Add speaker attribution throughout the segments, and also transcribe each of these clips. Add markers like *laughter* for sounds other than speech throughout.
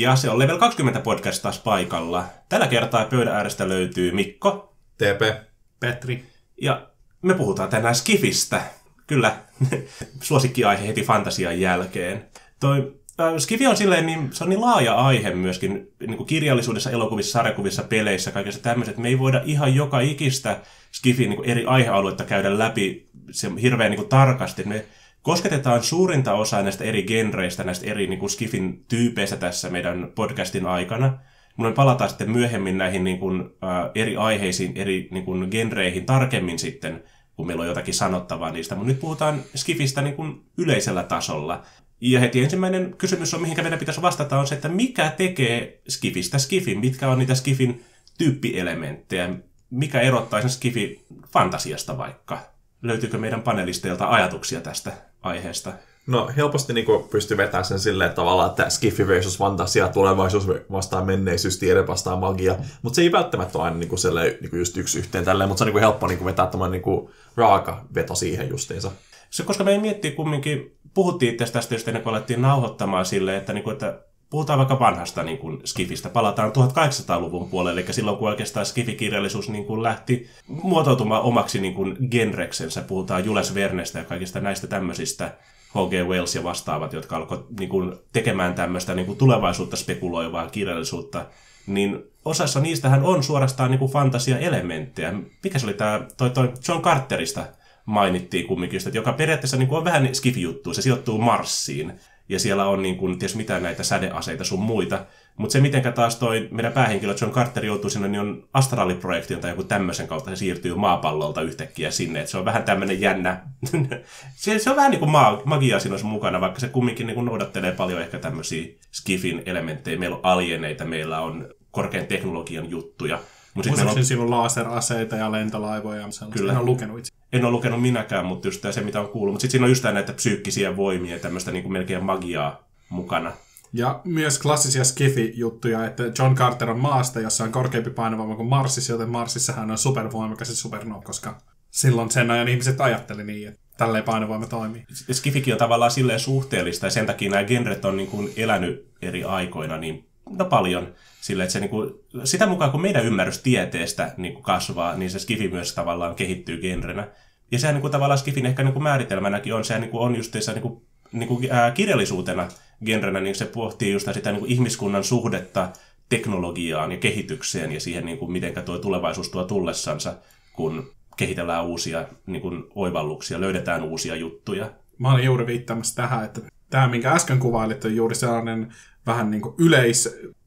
Speaker 1: Ja se on Level 20 podcast taas paikalla. Tällä kertaa pöydän äärestä löytyy Mikko.
Speaker 2: TP.
Speaker 3: Petri.
Speaker 1: Ja me puhutaan tänään Skifistä. Kyllä, *laughs* suosikkiaihe heti fantasian jälkeen. Toi äh, Skifi on silleen niin, se on niin laaja aihe myöskin niin kuin kirjallisuudessa, elokuvissa, sarjakuvissa, peleissä, kaikessa tämmöiset. Me ei voida ihan joka ikistä Skifin niin eri aihealuetta käydä läpi se hirveän niin kuin tarkasti. Me kosketetaan suurinta osaa näistä eri genreistä, näistä eri niin kuin Skifin tyypeistä tässä meidän podcastin aikana. Mun palataan sitten myöhemmin näihin niin kuin, äh, eri aiheisiin, eri niin kuin, genreihin tarkemmin sitten, kun meillä on jotakin sanottavaa niistä. Mutta nyt puhutaan Skifistä niin kuin, yleisellä tasolla. Ja heti ensimmäinen kysymys on, mihinkä meidän pitäisi vastata, on se, että mikä tekee Skifistä Skifin? Mitkä on niitä Skifin tyyppielementtejä? Mikä erottaa sen Skifi fantasiasta vaikka? Löytyykö meidän panelisteilta ajatuksia tästä aiheesta?
Speaker 2: No helposti niin pystyy vetämään sen silleen tavallaan, että skifi versus fantasia, tulevaisuus vastaan menneisyys, tiede vastaan magia. Mutta se ei välttämättä ole aina niin kuin silleen, niin kuin just yksi yhteen tälleen, mutta se on niin kuin helppo niin kuin vetää tämmöinen niin kuin raaka veto siihen justiinsa.
Speaker 1: Se, koska me miettii kumminkin, puhuttiin tästä tästä just ennen kuin alettiin nauhoittamaan silleen, että, niin kuin, että puhutaan vaikka vanhasta niin kuin Skifistä, palataan 1800-luvun puolelle, eli silloin kun oikeastaan Skifi-kirjallisuus niin kuin lähti muotoutumaan omaksi niin kuin genreksensä, puhutaan Jules Vernestä ja kaikista näistä tämmöisistä H.G. Wells ja vastaavat, jotka alkoivat niin kuin, tekemään tämmöistä niin kuin, tulevaisuutta spekuloivaa kirjallisuutta, niin osassa niistähän on suorastaan niin kuin fantasia-elementtejä. Mikä se oli tämä, toi, toi John Carterista mainittiin kumminkin, että joka periaatteessa niin kuin on vähän skifi-juttu, se sijoittuu Marsiin, ja siellä on niin kuin, ties mitään näitä sädeaseita sun muita. Mutta se, miten taas toi meidän päähenkilö John Carter joutuu sinne, niin on astraaliprojektin tai joku tämmöisen kautta, se siirtyy maapallolta yhtäkkiä sinne. Et se on vähän tämmöinen jännä, *laughs* se, se, on vähän niin kuin ma- magia siinä mukana, vaikka se kumminkin niin kuin noudattelee paljon ehkä tämmöisiä skifin elementtejä. Meillä on alieneita, meillä on korkean teknologian juttuja.
Speaker 3: Mutta sitten on... siinä on laaseraseita ja lentolaivoja, Kyllä. en ole lukenut itse.
Speaker 1: En ole lukenut minäkään, mutta just se, mitä on kuullut. Mutta sitten siinä on just näitä psyykkisiä voimia ja tämmöistä niin kuin melkein magiaa mukana.
Speaker 3: Ja myös klassisia skifi-juttuja, että John Carter on maasta, jossa on korkeampi painovoima kuin Marsissa, joten Marsissa hän on supervoimakas ja supernova, koska silloin sen ajan ihmiset ajatteli niin, että tälleen painovoima toimii.
Speaker 1: Skifikin on tavallaan silleen suhteellista, ja sen takia nämä genret on niin kuin elänyt eri aikoina niin no paljon. Sille, että se, niin kuin, sitä mukaan kun meidän ymmärrys tieteestä niin kuin kasvaa, niin se skifi myös tavallaan kehittyy genrenä. Ja sehän niin kuin, tavallaan skifin ehkä niin kuin määritelmänäkin on, sehän niin kuin, on just niin kuin, niin kuin, ää, kirjallisuutena genrenä, niin se pohtii just sitä niin kuin ihmiskunnan suhdetta teknologiaan ja kehitykseen ja siihen, niin kuin, miten tuo tulevaisuus tuo tullessansa, kun kehitellään uusia niin kuin, oivalluksia, löydetään uusia juttuja.
Speaker 3: Mä olin juuri viittaamassa tähän, että tämä, minkä äsken kuvailit, on juuri sellainen vähän niin kuin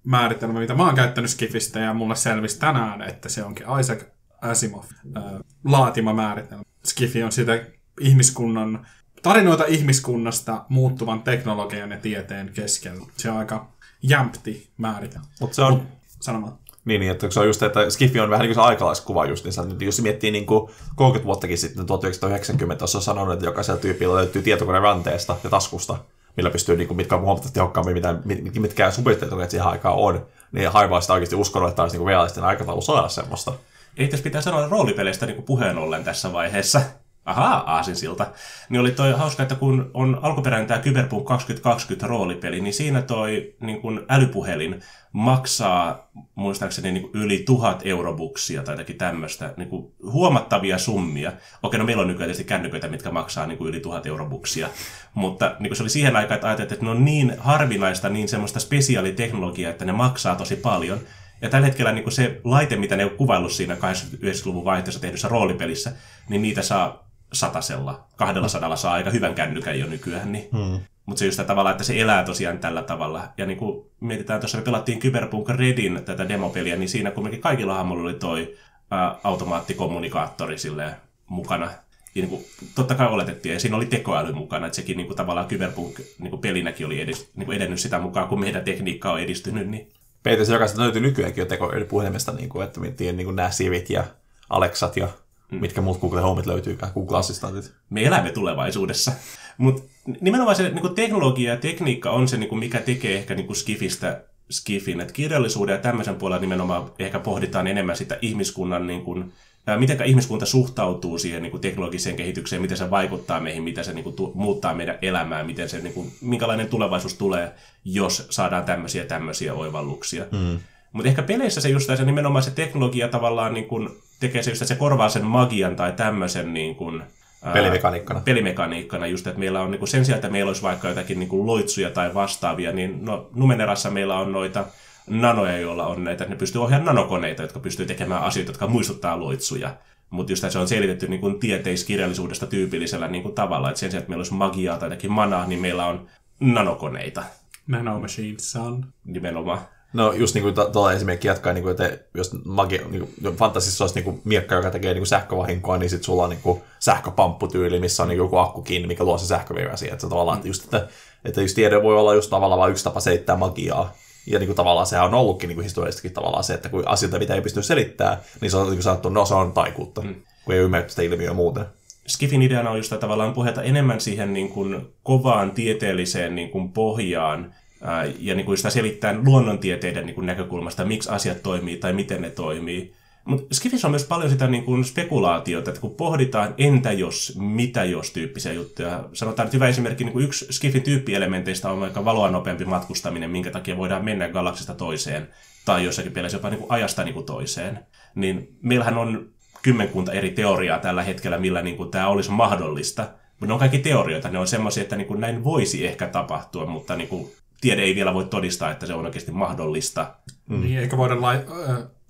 Speaker 3: yleismääritelmä, mitä mä oon käyttänyt Skifistä, ja mulle selvisi tänään, että se onkin Isaac Asimov äh, laatima määritelmä. Skifi on sitä ihmiskunnan, tarinoita ihmiskunnasta muuttuvan teknologian ja tieteen keskellä. Se on aika jämpti määritelmä.
Speaker 2: Mutta se on... Mut,
Speaker 3: sanomaan.
Speaker 2: Niin, niin, että se on just, että Skifi on vähän niin kuin se aikalaiskuva just, niin jos miettii niin kuin 30 vuottakin sitten 1990, jossa on sanonut, että jokaisella tyypillä löytyy tietokone ranteesta ja taskusta, millä pystyy, niin kuin, mitkä on huomattavasti tehokkaammin, mitä, mitkä supertietokoneet siihen aikaan on, niin harvaa sitä oikeasti uskonut, että olisi niin realistinen aikataulu saada semmoista.
Speaker 1: Ei tässä pitää sanoa roolipeleistä niin puheen ollen tässä vaiheessa ahaa, aasinsilta, niin oli toi hauska, että kun on alkuperäinen tämä Cyberpunk 2020 roolipeli, niin siinä toi niin kun älypuhelin maksaa muistaakseni niin yli tuhat eurobuksia tai jotakin tämmöistä, niin huomattavia summia. Okei, no meillä on nykyään tietysti kännyköitä, mitkä maksaa niin yli tuhat eurobuksia, mutta niin se oli siihen aikaan, että ajateltiin, että ne on niin harvinaista, niin semmoista spesiaaliteknologiaa, että ne maksaa tosi paljon, ja tällä hetkellä niin se laite, mitä ne on kuvaillut siinä 80-luvun vaihteessa tehdyssä roolipelissä, niin niitä saa satasella, kahdella sadalla saa aika hyvän kännykän jo nykyään. Niin. Hmm. Mutta se just tavallaan, että se elää tosiaan tällä tavalla. Ja niin kuin mietitään, tuossa me pelattiin Cyberpunk Redin tätä demopeliä, niin siinä kumminkin kaikilla hahmoilla oli toi ä, automaattikommunikaattori sille mukana. Ja niin kuin, totta kai oletettiin, ja siinä oli tekoäly mukana, että sekin niin kuin, tavallaan Cyberpunk niin kuin pelinäkin oli edist, niin kuin edennyt sitä mukaan, kun meidän tekniikka on edistynyt. Niin...
Speaker 2: Periaatteessa jokaisesta löytyy nykyäänkin jo tekoälypuhelimesta, niin kuin, että miettii niin kuin nämä Sivit ja Alexat ja Mm. mitkä muut Google Homeit löytyykään, Google Assistantit.
Speaker 1: Me elämme tulevaisuudessa. Mutta nimenomaan se niin teknologia ja tekniikka on se, niin mikä tekee ehkä niin Skifistä Skifin. Et kirjallisuuden ja tämmöisen puolella nimenomaan ehkä pohditaan enemmän sitä ihmiskunnan niin kuin, miten ihmiskunta suhtautuu siihen niin kuin teknologiseen kehitykseen, miten se vaikuttaa meihin, miten se niin kuin, tu- muuttaa meidän elämää, miten se, niin kuin, minkälainen tulevaisuus tulee, jos saadaan tämmöisiä tämmöisiä oivalluksia. Mm. Mutta ehkä peleissä se just se nimenomaan se teknologia tavallaan niin kuin, tekee se just, että se korvaa sen magian tai tämmöisen niin kuin,
Speaker 2: Pelimekaniikkana.
Speaker 1: Pelimekaniikkana just, että meillä on niin kuin sen sijaan, että meillä olisi vaikka jotakin niin kuin loitsuja tai vastaavia, niin no, Numenerassa meillä on noita nanoja, joilla on näitä, ne pystyy ohjaamaan nanokoneita, jotka pystyy tekemään asioita, jotka muistuttaa loitsuja. Mutta just se on selitetty niin kuin tieteiskirjallisuudesta tyypillisellä niin kuin tavalla, että sen sijaan, että meillä olisi magiaa tai jotakin manaa, niin meillä on nanokoneita.
Speaker 3: Nanomachines son.
Speaker 1: Nimenomaan.
Speaker 2: No just niin kuin tuolla esimerkki jatkaa, niin kuin, että jos magi, niin kuin, fantasissa olisi niin kuin miekka, joka tekee niin kuin sähkövahinkoa, niin sitten sulla on niin kuin sähköpampputyyli, missä on niin joku akku kiinni, mikä luo se sähkövirran siihen. Että, tavallaan, että, just, että, että just tiede voi olla just tavallaan vain yksi tapa selittää magiaa. Ja niin kuin tavallaan sehän on ollutkin niin kuin historiallisestikin tavallaan se, että kun asioita mitä ei pysty selittämään, niin se on niin kuin sanottu, no se on taikuutta, mm. kun ei ymmärrä sitä ilmiöä muuten.
Speaker 1: Skifin ideana on just tavallaan pohjata enemmän siihen niin kuin kovaan tieteelliseen niin kuin pohjaan, ja niin kuin sitä selittää luonnontieteiden niin kuin näkökulmasta, miksi asiat toimii tai miten ne toimii. Mutta Skifissä on myös paljon sitä niin kuin spekulaatiota, että kun pohditaan entä jos, mitä jos tyyppisiä juttuja. Sanotaan, että hyvä esimerkki, niin kuin yksi Skifin tyyppielementeistä on vaikka valoa nopeampi matkustaminen, minkä takia voidaan mennä galaksista toiseen, tai jossakin peleissä jopa niin kuin ajasta niin kuin toiseen. Niin meillähän on kymmenkunta eri teoriaa tällä hetkellä, millä niin kuin tämä olisi mahdollista. Mutta ne on kaikki teorioita, ne on semmoisia, että niin kuin näin voisi ehkä tapahtua, mutta niin kuin tiede ei vielä voi todistaa, että se on oikeasti mahdollista.
Speaker 3: Mm. Niin, eikä voida lai-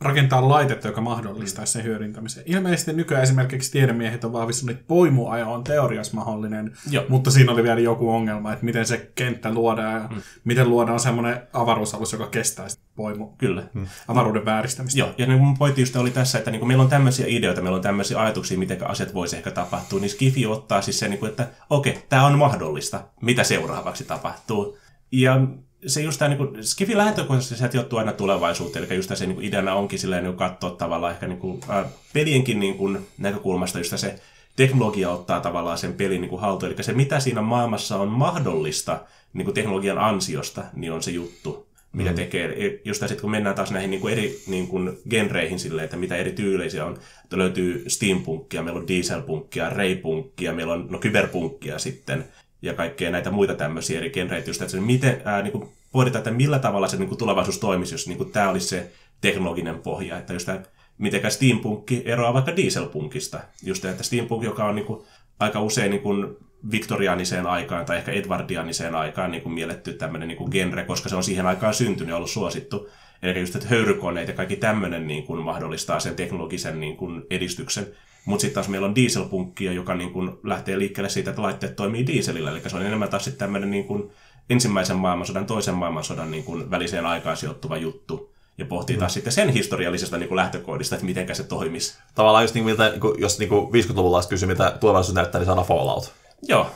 Speaker 3: rakentaa laitetta, joka mahdollistaa sen hyödyntämisen. Ilmeisesti nykyään esimerkiksi tiedemiehet on vahvistanut, että poimuajo on teoriassa mahdollinen, Joo. mutta siinä oli vielä joku ongelma, että miten se kenttä luodaan ja mm. miten luodaan semmoinen avaruusalus, joka kestää poimu
Speaker 1: Kyllä.
Speaker 3: Mm. avaruuden vääristämistä.
Speaker 1: Joo, ja niin mun pointti just oli tässä, että niin kun meillä on tämmöisiä ideoita, meillä on tämmöisiä ajatuksia, miten asiat voisi ehkä tapahtua, niin Skifi ottaa siis se, niin että okei, tämä on mahdollista, mitä seuraavaksi tapahtuu. Ja se just tämä niin Skifi lähtökohtaisesti se sijoittuu aina tulevaisuuteen, eli just se niin kuin ideana onkin silleen niin katsoa tavallaan ehkä niin kuin, ää, pelienkin niin kuin, näkökulmasta just se teknologia ottaa tavallaan sen pelin niin kuin haltuun, eli se mitä siinä maailmassa on mahdollista niin kuin teknologian ansiosta, niin on se juttu, mitä mm. tekee. E, just sitten kun mennään taas näihin niin kuin eri niin kuin genreihin silleen, että mitä eri tyyleisiä on, että löytyy steampunkkia, meillä on dieselpunkkia, reipunkkia, meillä on no, kyberpunkkia sitten, ja kaikkea näitä muita tämmöisiä eri genreitä, just, että se, miten, ää, niin kuin pohditaan, että millä tavalla se niin kuin tulevaisuus toimisi, jos niin kuin, tämä olisi se teknologinen pohja, että just tämä, miten steampunkki eroaa vaikka dieselpunkista, just että steampunk, joka on niin kuin, aika usein niin kuin, viktoriaaniseen aikaan tai ehkä edvardianiseen aikaan niin kuin mielletty tämmöinen niin kuin genre, koska se on siihen aikaan syntynyt ja ollut suosittu. Eli just, että höyrykoneet ja kaikki tämmöinen niin kuin mahdollistaa sen teknologisen niin kuin edistyksen. Mutta sitten taas meillä on dieselpunkkia, joka niin kun lähtee liikkeelle siitä, että laitteet toimii dieselillä. Eli se on enemmän taas sitten tämmöinen niin kun ensimmäisen maailmansodan, toisen maailmansodan niin kun väliseen aikaan sijoittuva juttu. Ja pohtii taas mm. sitten sen historiallisesta niin lähtökohdista, että miten se toimisi.
Speaker 2: Tavallaan just niin, miltä, jos niin 50-luvulla olisi kysyä, mitä tulevaisuus näyttää, niin sana Fallout.
Speaker 1: Joo,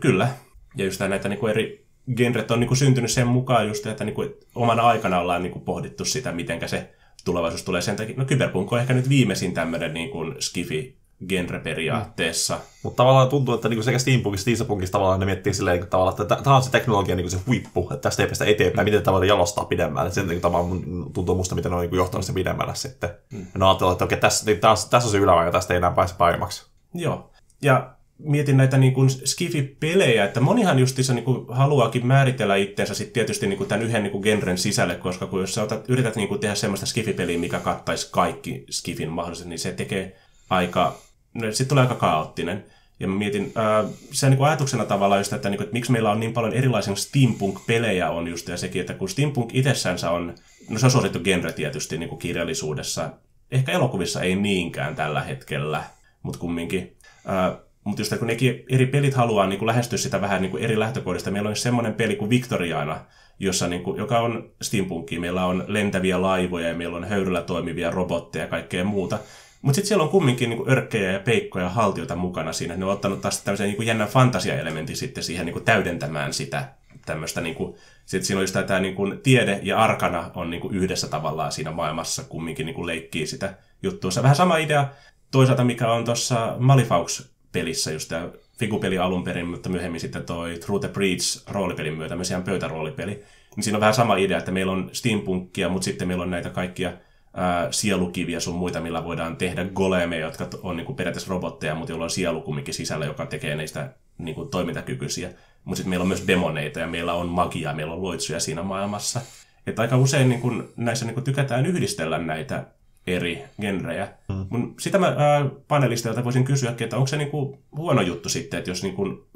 Speaker 1: kyllä. Ja just näitä niin eri genret on niin kuin syntynyt sen mukaan just, että niin kuin omana aikana ollaan niin kuin pohdittu sitä, miten se tulevaisuus tulee sen takia. No Cyberpunk on ehkä nyt viimeisin tämmöinen niin kuin skifi genre periaatteessa. Mm.
Speaker 2: Mutta tavallaan tuntuu, että niinku sekä Steampunkissa että Steampunkissa tavallaan ne miettii silleen, että, tavallaan, että tämä on se teknologia niin se huippu, että tästä ei päästä eteenpäin, mm. miten tämä voidaan jalostaa pidemmälle. Sen niin tavallaan tuntuu musta, miten ne on niin johtanut sen pidemmälle sitten. Mm. No ajatellaan, että okei, tässä, niin tässä, tässä on se yläraja, tästä ei enää pääse paremmaksi.
Speaker 1: Joo. Ja mietin näitä niin kuin Skifi-pelejä, että monihan justiinsa niin kuin haluaakin määritellä itseensä sit tietysti niin kuin tämän yhden niin kuin genren sisälle, koska kun jos sä otat, yrität niin kuin tehdä semmoista Skifi-peliä, mikä kattaisi kaikki Skifin mahdolliset, niin se tekee aika, no, sitten tulee aika kaoottinen. Ja mä mietin, ää, se niin kuin ajatuksena tavallaan just, että, niin kuin, että miksi meillä on niin paljon erilaisia steampunk-pelejä on just ja sekin, että kun steampunk itsessänsä on, no se on suosittu genre tietysti niin kuin kirjallisuudessa, ehkä elokuvissa ei niinkään tällä hetkellä, mutta kumminkin. Ää, mutta just kun eri pelit haluaa niin kuin lähestyä sitä vähän niin kuin eri lähtökohdista, meillä on semmoinen peli kuin Victoriana, jossa, niin kuin, joka on steampunkia, meillä on lentäviä laivoja ja meillä on höyryllä toimivia robotteja ja kaikkea muuta. Mutta sitten siellä on kumminkin niin kuin örkkejä ja peikkoja ja haltioita mukana siinä. Ne on ottanut taas tämmöisen niin kuin jännän fantasiaelementin sitten siihen niin kuin täydentämään sitä tämmöistä. Niin sitten siinä on just tämä niin tiede ja arkana on niin kuin yhdessä tavallaan siinä maailmassa kumminkin niin kuin leikkii sitä on vähän sama idea toisaalta, mikä on tuossa Malifaux pelissä just tämä figupeli alun perin, mutta myöhemmin sitten toi Through the Breach roolipelin myötä myös ihan pöytäroolipeli. Niin siinä on vähän sama idea, että meillä on steampunkkia, mutta sitten meillä on näitä kaikkia ää, sielukiviä sun muita, millä voidaan tehdä golemeja, jotka on niin kuin periaatteessa robotteja, mutta joilla on sielu kumminkin sisällä, joka tekee niistä niin kuin toimintakykyisiä. Mutta sitten meillä on myös demoneita ja meillä on magiaa, meillä on loitsuja siinä maailmassa. Että aika usein niin kun, näissä niin kun tykätään yhdistellä näitä eri genrejä. Mm. Mun, sitä mä ää, panelistilta voisin kysyäkin, että onko se niinku huono juttu sitten, että jos niinku,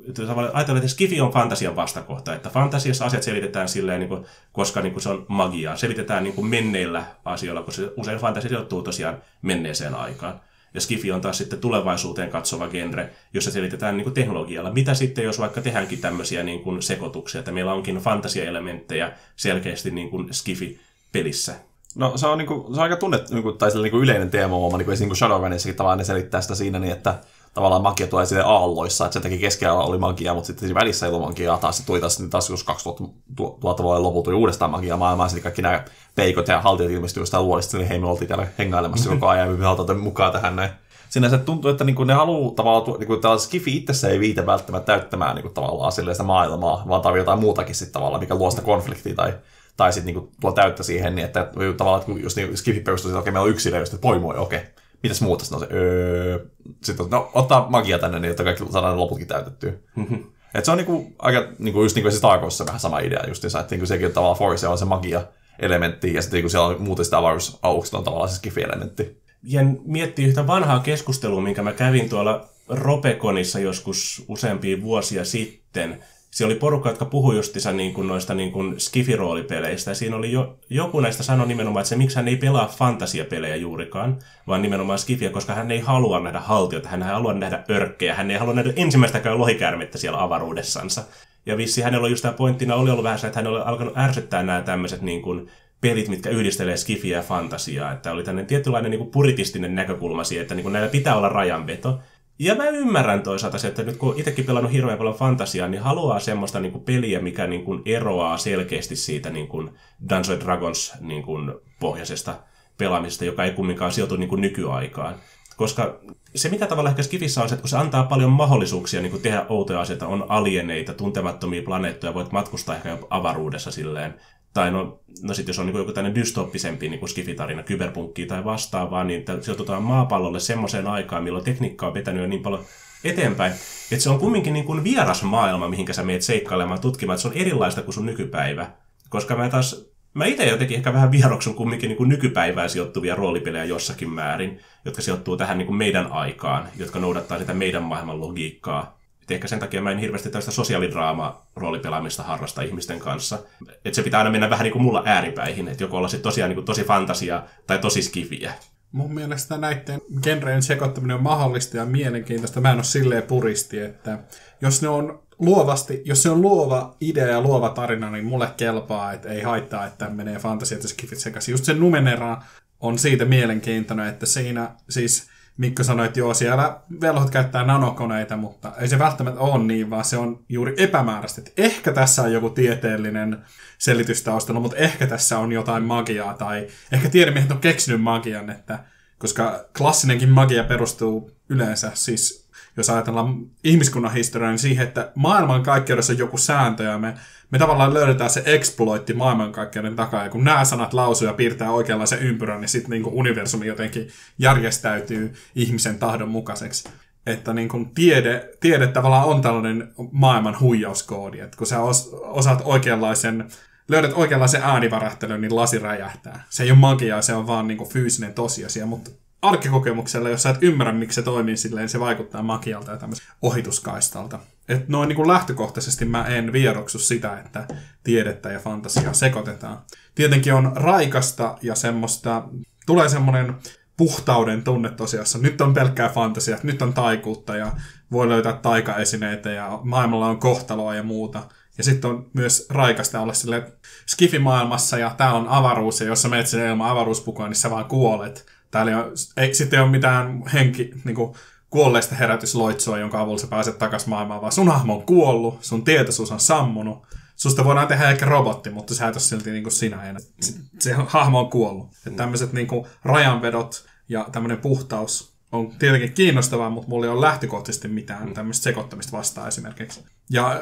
Speaker 1: ajatellaan, että Skifi on fantasian vastakohta, että fantasiassa asiat selitetään silleen, niinku, koska niinku se on magiaa, selitetään niinku menneillä asioilla, koska se usein fantasia sijoittuu tosiaan menneeseen aikaan. Ja Skifi on taas sitten tulevaisuuteen katsova genre, jossa selitetään niin kuin teknologialla. Mitä sitten, jos vaikka tehdäänkin tämmöisiä niin kuin sekoituksia, että meillä onkin fantasiaelementtejä selkeästi niin kuin Skifi-pelissä?
Speaker 2: No se on, niinku, se on aika tunnet, niinku, tai niinku yleinen teema, niin niinku, niinku Shadowrunissakin tavallaan ne selittää sitä siinä niin, että tavallaan magia tulee sille aalloissa, että se teki keskellä oli magia, mutta sitten välissä ei ollut magiaa, taas se tuli taas, niin taas jos 2000 vuoden lopulta tuli uudestaan magia maailmaan, sitten kaikki nämä peikot ja haltijat ilmestyivät jostain luolista, niin hei, me oltiin täällä hengailemassa koko ajan, ja me halutaan mukaan tähän näin. Siinä se tuntuu, että niinku ne haluaa tavallaan, niinku Skifi itsessä ei viitä välttämättä täyttämään niinku tavallaan sitä maailmaa, vaan tarvii jotain muutakin sitten tavallaan, mikä luo sitä konfliktia tai tai sitten niinku tuo täyttä siihen, niin että tavallaan, että jos niin Skifi perustuu, että okei, meillä on yksi yksilö, että poimoi, okei, mitäs muuta sitten on se, öö, sitten no, ottaa magia tänne, niin että kaikki saadaan loputkin täytettyä. Mm-hmm. Et se on niinku, aika niinku, just niin kuin se Star Warsissa vähän sama idea justiinsa, että niinku sekin on tavallaan Force on se magia elementti, ja sitten niinku siellä on muuten sitä avaruusaukset on tavallaan se skifi-elementti.
Speaker 1: Ja miettii yhtä vanhaa keskustelua, minkä mä kävin tuolla Ropekonissa joskus useampia vuosia sitten, siellä oli porukka, jotka puhui justiinsa niin kuin noista niin kuin skifiroolipeleistä, siinä oli jo, joku näistä sanoi nimenomaan, että se miksi hän ei pelaa fantasiapelejä juurikaan, vaan nimenomaan skifiä, koska hän ei halua nähdä haltiota, hän ei halua nähdä örkkejä, hän ei halua nähdä ensimmäistäkään lohikäärmettä siellä avaruudessansa. Ja vissi hänellä oli just tämä pointtina oli ollut vähän se, että hän oli alkanut ärsyttää nämä tämmöiset niin kuin pelit, mitkä yhdistelee skifiä ja fantasiaa. Että oli tämmöinen tietynlainen niin kuin puritistinen näkökulma siihen, että niin kuin näillä pitää olla rajanveto. Ja mä ymmärrän toisaalta se, että nyt kun itsekin pelannut hirveän paljon fantasiaa, niin haluaa semmoista niin kuin peliä, mikä niin kuin eroaa selkeästi siitä niin kuin Dungeons Dragons niin kuin pohjaisesta pelaamisesta, joka ei kumminkaan sijoitu niin kuin nykyaikaan. Koska se, mitä tavallaan ehkä Skifissä on se, että kun se antaa paljon mahdollisuuksia niin kuin tehdä outoja asioita, on alieneita, tuntemattomia planeettoja, voit matkustaa ehkä avaruudessa silleen tai no, no sitten jos on niin joku tämmöinen dystoppisempi niin skifitarina, kyberpunkki tai vastaavaa, niin sijoitutaan maapallolle semmoiseen aikaan, milloin tekniikka on vetänyt jo niin paljon eteenpäin, että se on kumminkin niin kuin vieras maailma, mihinkä sä meet seikkailemaan, tutkimaan, että se on erilaista kuin sun nykypäivä. Koska mä taas, mä itse jotenkin ehkä vähän vieroksun kumminkin niin kuin nykypäivään sijoittuvia roolipelejä jossakin määrin, jotka sijoittuu tähän niin kuin meidän aikaan, jotka noudattaa sitä meidän maailman logiikkaa. Et ehkä sen takia mä en hirveästi tällaista sosiaalidraama roolipelaamista harrasta ihmisten kanssa. Että se pitää aina mennä vähän niin kuin mulla ääripäihin, että joko olla sitten tosiaan niin kuin tosi fantasia tai tosi skifiä.
Speaker 3: Mun mielestä näiden genreen sekoittaminen on mahdollista ja mielenkiintoista. Mä en ole silleen puristi, että jos ne on luovasti, jos se on luova idea ja luova tarina, niin mulle kelpaa, että ei haittaa, että menee fantasia ja skifit sekaisin. Just se Numenera on siitä mielenkiintoinen, että siinä siis Mikko sanoi, että joo, siellä velhot käyttää nanokoneita, mutta ei se välttämättä ole niin, vaan se on juuri epämääräistä. Että ehkä tässä on joku tieteellinen selitys taustalla, mutta ehkä tässä on jotain magiaa, tai ehkä tiedemiehet on keksinyt magian, että koska klassinenkin magia perustuu yleensä siis jos ajatellaan ihmiskunnan historiaa, niin siihen, että maailmankaikkeudessa on joku sääntö ja me, me tavallaan löydetään se exploitti maailmankaikkeuden takaa. Ja kun nämä sanat lausuu ja piirtää oikeanlaisen ympyrän, niin sitten niin universumi jotenkin järjestäytyy ihmisen tahdon mukaiseksi. Että niin kuin tiede, tiede tavallaan on tällainen maailman huijauskoodi, että kun sä os, osaat oikeanlaisen löydät oikeanlaisen äänivärähtelyn, niin lasi räjähtää. Se ei ole magiaa, se on vaan niin kuin fyysinen tosiasia, mutta arkikokemuksella, jos sä et ymmärrä, miksi se toimii silleen, se vaikuttaa makialta ja tämmöiseltä ohituskaistalta. Et noin niin kuin lähtökohtaisesti mä en vieroksu sitä, että tiedettä ja fantasiaa sekoitetaan. Tietenkin on raikasta ja semmoista, tulee semmoinen puhtauden tunne tosiassa. Nyt on pelkkää fantasiaa, nyt on taikuutta ja voi löytää taikaesineitä ja maailmalla on kohtaloa ja muuta. Ja sitten on myös raikasta olla sille skifimaailmassa ja tää on avaruus ja jos sä menet sinne ilman avaruuspukua, niin sä vaan kuolet. Täällä ei, ole, ei sitten ole mitään henki, niin kuin, kuolleista herätysloitsua, jonka avulla sä pääset takaisin maailmaan, vaan sun hahmo on kuollut, sun tietoisuus on sammunut. Susta voidaan tehdä ehkä robotti, mutta sä et ole silti niin kuin sinä enää. Se, se hahmo on kuollut. Mm. Tämmöiset niin rajanvedot ja tämmöinen puhtaus on tietenkin kiinnostavaa, mutta mulla ei ole lähtökohtaisesti mitään mm. tämmöistä sekoittamista vastaan esimerkiksi. Ja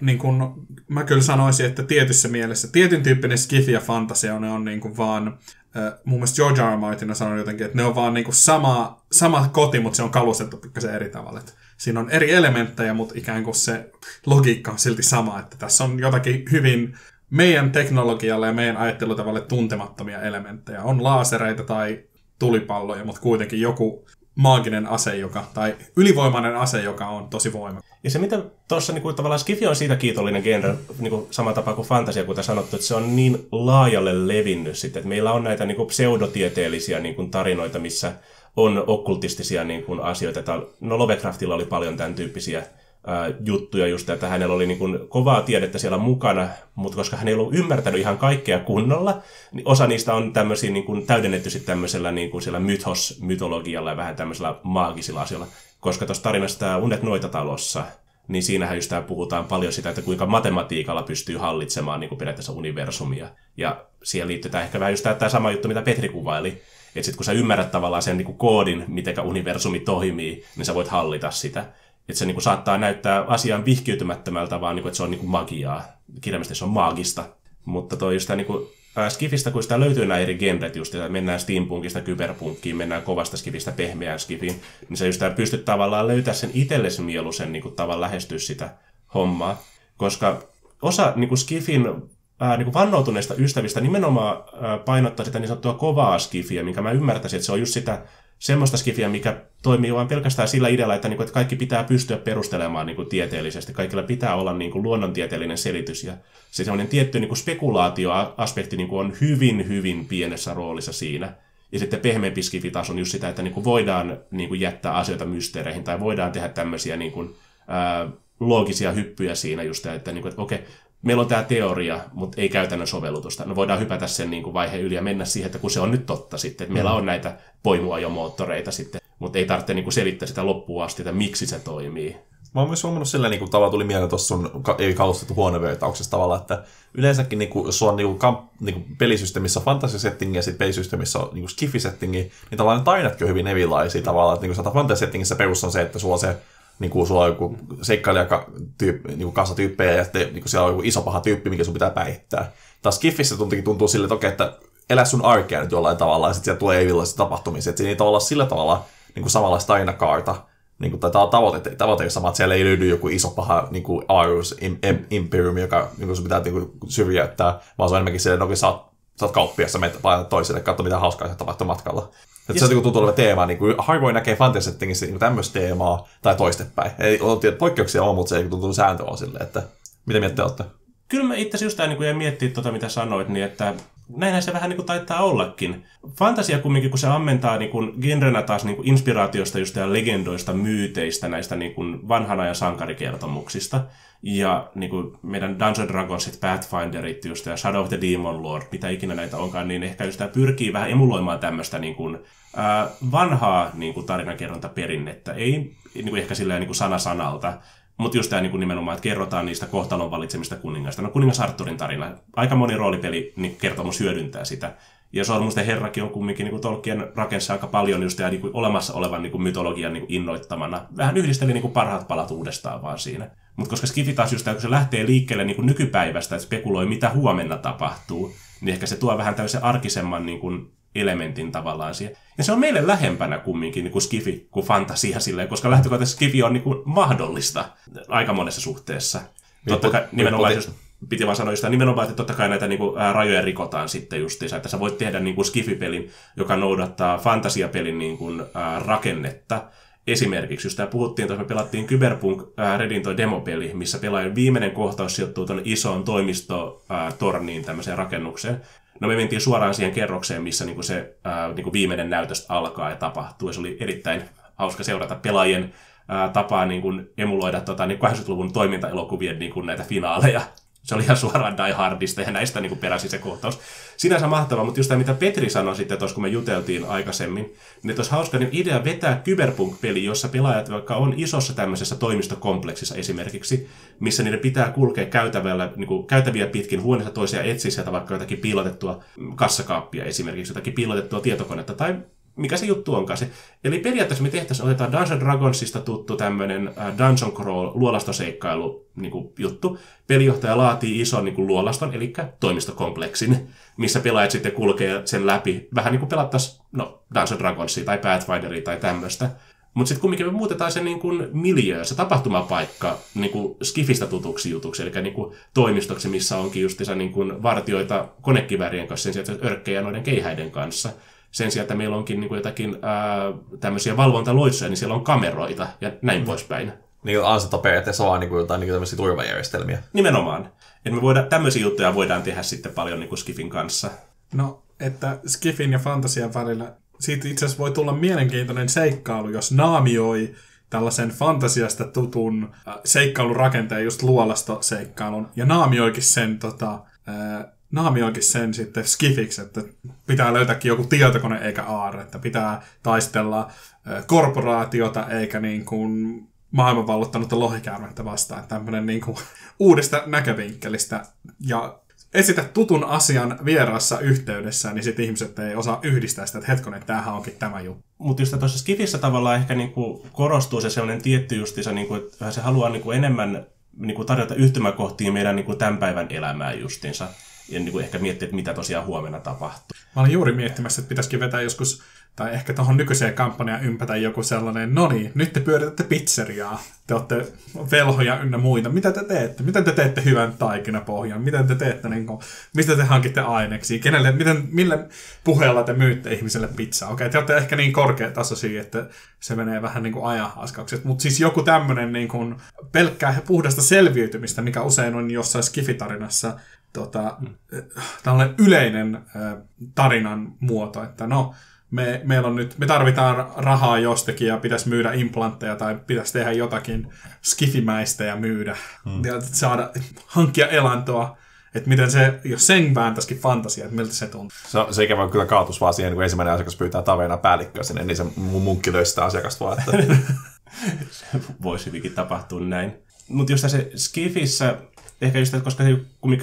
Speaker 3: niin kun, mä kyllä sanoisin, että tietyssä mielessä tietyn tyyppinen skifi ja fantasia on, on niin kuin vaan mun mielestä George R. Martin on sanonut jotenkin, että ne on vaan niinku sama, sama koti, mutta se on kalustettu pikkasen eri tavalla. Et siinä on eri elementtejä, mutta ikään kuin se logiikka on silti sama, että tässä on jotakin hyvin meidän teknologialle ja meidän ajattelutavalle tuntemattomia elementtejä. On laasereita tai tulipalloja, mutta kuitenkin joku maaginen ase, joka, tai ylivoimainen ase, joka on tosi voimakas.
Speaker 1: Ja se, mitä tuossa niin tavallaan Skifi on siitä kiitollinen genre, niin kuin sama tapa kuin fantasia, kuten sanottu, että se on niin laajalle levinnyt sitten, että meillä on näitä niin kuin pseudotieteellisiä niin kuin tarinoita, missä on okkultistisia niin kuin asioita. No Lovecraftilla oli paljon tämän tyyppisiä juttuja just, että hänellä oli niin kuin kovaa tiedettä siellä mukana, mutta koska hän ei ollut ymmärtänyt ihan kaikkea kunnolla, niin osa niistä on tämmöisiä niin kuin täydennetty sitten tämmöisellä niin kuin siellä mythos-mytologialla ja vähän tämmöisellä maagisilla asioilla. Koska tuossa tarinassa tämä Unet Noitatalossa, niin siinähän just puhutaan paljon sitä, että kuinka matematiikalla pystyy hallitsemaan niin kuin periaatteessa universumia. Ja siihen liittyy ehkä vähän just tämä sama juttu, mitä Petri kuvaili, että sitten kun sä ymmärrät tavallaan sen niin kuin koodin, miten universumi toimii, niin sä voit hallita sitä. Että se niin kuin, saattaa näyttää asian vihkiytymättömältä, vaan niin kuin, että se on niin kuin magiaa. Kirjallisesti se on maagista. Mutta toi just niin kuin, äh, Skifistä, kun sitä löytyy nämä eri genret, just, että mennään steampunkista kyberpunkkiin, mennään kovasta skifistä pehmeään skifiin, niin se just pystyt tavallaan löytää sen itsellesi mieluisen niin kuin, tavan lähestyä sitä hommaa. Koska osa niin kuin skifin ää, niin kuin vannoutuneista ystävistä nimenomaan ää, painottaa sitä niin sanottua kovaa skifiä, minkä mä ymmärtäisin, että se on just sitä semmoista skifiä, mikä toimii vain pelkästään sillä idealla, että, niin että kaikki pitää pystyä perustelemaan niin kuin tieteellisesti. Kaikilla pitää olla niin kuin luonnontieteellinen selitys. Ja se semmoinen tietty niin kuin spekulaatioaspekti niin kuin on hyvin, hyvin pienessä roolissa siinä. Ja sitten pehmeämpi skifi taas on just sitä, että niin kuin voidaan niin kuin jättää asioita mysteereihin tai voidaan tehdä tämmöisiä niin kuin, ää, loogisia hyppyjä siinä just, että, niin kuin, että okei, meillä on tämä teoria, mutta ei käytännön sovellutusta. No voidaan hypätä sen niin kuin vaiheen yli ja mennä siihen, että kun se on nyt totta sitten, että meillä mm. on näitä poimua jo moottoreita sitten, mutta ei tarvitse niin kuin selittää sitä loppuun asti, että miksi se toimii.
Speaker 2: Mä oon myös huomannut sillä niin kuin, tavalla tuli mieleen tuossa sun ei kalustettu huonevertauksessa tavalla, että yleensäkin niin kuin, jos on niin kuin, kamp, niin kuin pelisysteemissä fantasiasettingi ja sitten pelisysteemissä on niin skifisettingi, niin tavallaan ne tainatkin on hyvin erilaisia tavalla. Että, niin kuin fantasiasettingissä perus on se, että sulla on se niin kuin sulla on joku niin kuin kassatyyppejä ja sitten niin kuin siellä on joku iso paha tyyppi, mikä sun pitää päihittää. Taas Skiffissä tuntuu, tuntuu sille, että okei, että elä sun arkea nyt jollain tavalla ja sitten siellä tulee erilaisia tapahtumisia. Että siinä ei olla sillä tavalla niin kuin samanlaista tainakaarta, niin kuin, tai tavoite, tavoite ei sama, että siellä ei löydy joku iso paha niin kuin Arus Imperium, joka niin kuin sun pitää niin kuin, syrjäyttää, vaan se on enemmänkin se, että no, sä oot, sä oot kauppiassa, menet toiselle, katso mitä hauskaa se tapahtuu matkalla. Että se on niin tuntuu olevan teema. Niin kuin, harvoin näkee fantasy niin tämmöistä teemaa tai toistepäin. Ei, on poikkeuksia on, mutta se ei tuntuu sääntö on silleen, että mitä mieltä olette?
Speaker 1: Kyllä mä itse asiassa just niin kuin miettiä tuota, mitä sanoit, niin että näinhän se vähän niin kuin taitaa ollakin. Fantasia kumminkin, kun se ammentaa niin kuin genrenä taas niin kuin inspiraatiosta just ja legendoista, myyteistä, näistä niin kuin vanhan ajan sankarikertomuksista. Ja niin kuin meidän Dungeon Dragonsit, Pathfinderit just ja Shadow of the Demon Lord, mitä ikinä näitä onkaan, niin ehkä just pyrkii vähän emuloimaan tämmöistä niin kuin, vanhaa niin kuin tarinankerrontaperinnettä. Ei niin kuin ehkä silleen niin kuin sana sanalta, mutta just tämä niin nimenomaan, että kerrotaan niistä kohtalon valitsemista kuningasta. No kuningas Arturin tarina. Aika moni roolipeli niin kertomus hyödyntää sitä. Ja Sormusten herrakin on kumminkin niin kuin Tolkien rakensa aika paljon just tämä niin kuin olemassa olevan niin kuin mytologian niin kuin innoittamana. Vähän yhdisteli niin kuin parhaat palat uudestaan vaan siinä. Mutta koska Skifi taas just, kun se lähtee liikkeelle niin kuin nykypäivästä, että spekuloi mitä huomenna tapahtuu, niin ehkä se tuo vähän tämmöisen arkisemman niin kuin elementin tavallaan siihen. Ja se on meille lähempänä kumminkin niin kuin skifi kuin fantasia silleen, koska lähtökohtaisesti skifi on niin kuin mahdollista aika monessa suhteessa. Totta kai nimenomaan, jos piti vaan sanoa sitä nimenomaan, että totta kai näitä niin kuin, ää, rajoja rikotaan sitten justiinsa, että sä voit tehdä niin kuin skifipelin, joka noudattaa fantasiapelin niin kuin, ää, rakennetta. Esimerkiksi, jos tämä puhuttiin, että me pelattiin Cyberpunk ää, Redin toi demopeli, missä pelaajan viimeinen kohtaus sijoittuu tuonne isoon toimistotorniin tämmöiseen rakennukseen. No me mentiin suoraan siihen kerrokseen, missä niinku se ää, niinku viimeinen näytös alkaa ja tapahtuu. Ja se oli erittäin hauska seurata pelaajien ää, tapaa niinku emuloida tota, niin 80-luvun toimintaelokuvien niinku näitä finaaleja se oli ihan suoraan Die Hardista ja näistä niin peräsi se kohtaus. Sinänsä mahtavaa, mutta just tämä, mitä Petri sanoi sitten tuossa, kun me juteltiin aikaisemmin, niin olisi hauska niin idea vetää Cyberpunk-peli, jossa pelaajat vaikka on isossa tämmöisessä toimistokompleksissa esimerkiksi, missä niiden pitää kulkea käytävällä, niin kuin käytäviä pitkin huoneessa toisia etsiä sieltä vaikka jotakin piilotettua kassakaappia esimerkiksi, jotakin piilotettua tietokonetta tai mikä se juttu onkaan se. Eli periaatteessa me tehtäisiin, otetaan Dungeon Dragonsista tuttu tämmöinen äh, Dungeon Crawl luolastoseikkailu niin kuin, juttu. Pelijohtaja laatii ison niin kuin, luolaston, eli toimistokompleksin, missä pelaajat sitten kulkee sen läpi. Vähän niin kuin pelattaisiin no, Dungeon Dragonsia tai Pathfinderia tai tämmöistä. Mutta sitten kumminkin me muutetaan se niin kuin miljö, se tapahtumapaikka niin kuin skifistä tutuksi jutuksi, eli niin kuin toimistoksi, missä onkin justiinsa niin kuin vartioita konekivärien kanssa, sen sijaan, että örkkejä noiden keihäiden kanssa. Sen sijaan, että meillä onkin niin kuin jotakin ää, tämmöisiä valvontaloitsuja, niin siellä on kameroita ja näin mm. poispäin.
Speaker 2: Niin ansata periaatteessa vaan niin kuin jotain niin tämmöisiä turvajärjestelmiä.
Speaker 1: Nimenomaan. Että me voidaan, tämmöisiä juttuja voidaan tehdä sitten paljon niin kuin Skifin kanssa.
Speaker 3: No, että Skifin ja fantasian välillä siitä itse asiassa voi tulla mielenkiintoinen seikkailu, jos naamioi tällaisen fantasiasta tutun seikkailurakenteen, just luolastoseikkailun, ja naamioikin sen, tota, äh, naamioikin sen sitten skifiksi, että pitää löytääkin joku tietokone eikä aarre, että pitää taistella korporaatiota eikä niin kuin maailman vallottanutta lohikäärmettä vastaan. Tämmöinen niin kuin *laughs* uudesta näkövinkkelistä. Ja esitä tutun asian vieraassa yhteydessä, niin sitten ihmiset ei osaa yhdistää sitä, että hetkonen, tämähän onkin tämä juttu.
Speaker 1: Mutta just tuossa Skifissä tavallaan ehkä niinku korostuu se sellainen tietty justiinsa, niinku, että se haluaa niinku enemmän niinku tarjota yhtymäkohtia meidän niinku tämän päivän elämään justinsa. Ja niinku ehkä miettiä, että mitä tosiaan huomenna tapahtuu.
Speaker 3: Mä olin juuri miettimässä, että pitäisikin vetää joskus tai ehkä tuohon nykyiseen kampanjaan ympätä joku sellainen, no niin, nyt te pyöritätte pizzeriaa, te olette velhoja ynnä muita, mitä te teette? Miten te teette hyvän taikinapohjan? Miten te teette, niin kuin, mistä te hankitte aineksi? Kenelle, miten, millä puheella te myytte ihmiselle pizzaa? Okei, okay, te olette ehkä niin korkeatasoisia, että se menee vähän niin kuin mutta siis joku tämmöinen niin kuin pelkkää puhdasta selviytymistä, mikä usein on jossain skifitarinassa tota, mm. tällainen yleinen äh, tarinan muoto, että no, me, meillä on nyt, me tarvitaan rahaa jostakin ja pitäisi myydä implantteja tai pitäisi tehdä jotakin skifimäistä ja myydä hmm. ja saada, hankkia elantoa. Että miten se, jos sen vääntäisikin fantasia, että miltä se tuntuu.
Speaker 2: Se, se ikävä kyllä kaatus vaan siihen, kun ensimmäinen asiakas pyytää taveena päällikköä sinne, niin se munkki löysi sitä asiakasta vaan. Että... *laughs*
Speaker 1: Voisi hyvinkin tapahtua näin. Mutta just se Skifissä, ehkä just, koska se,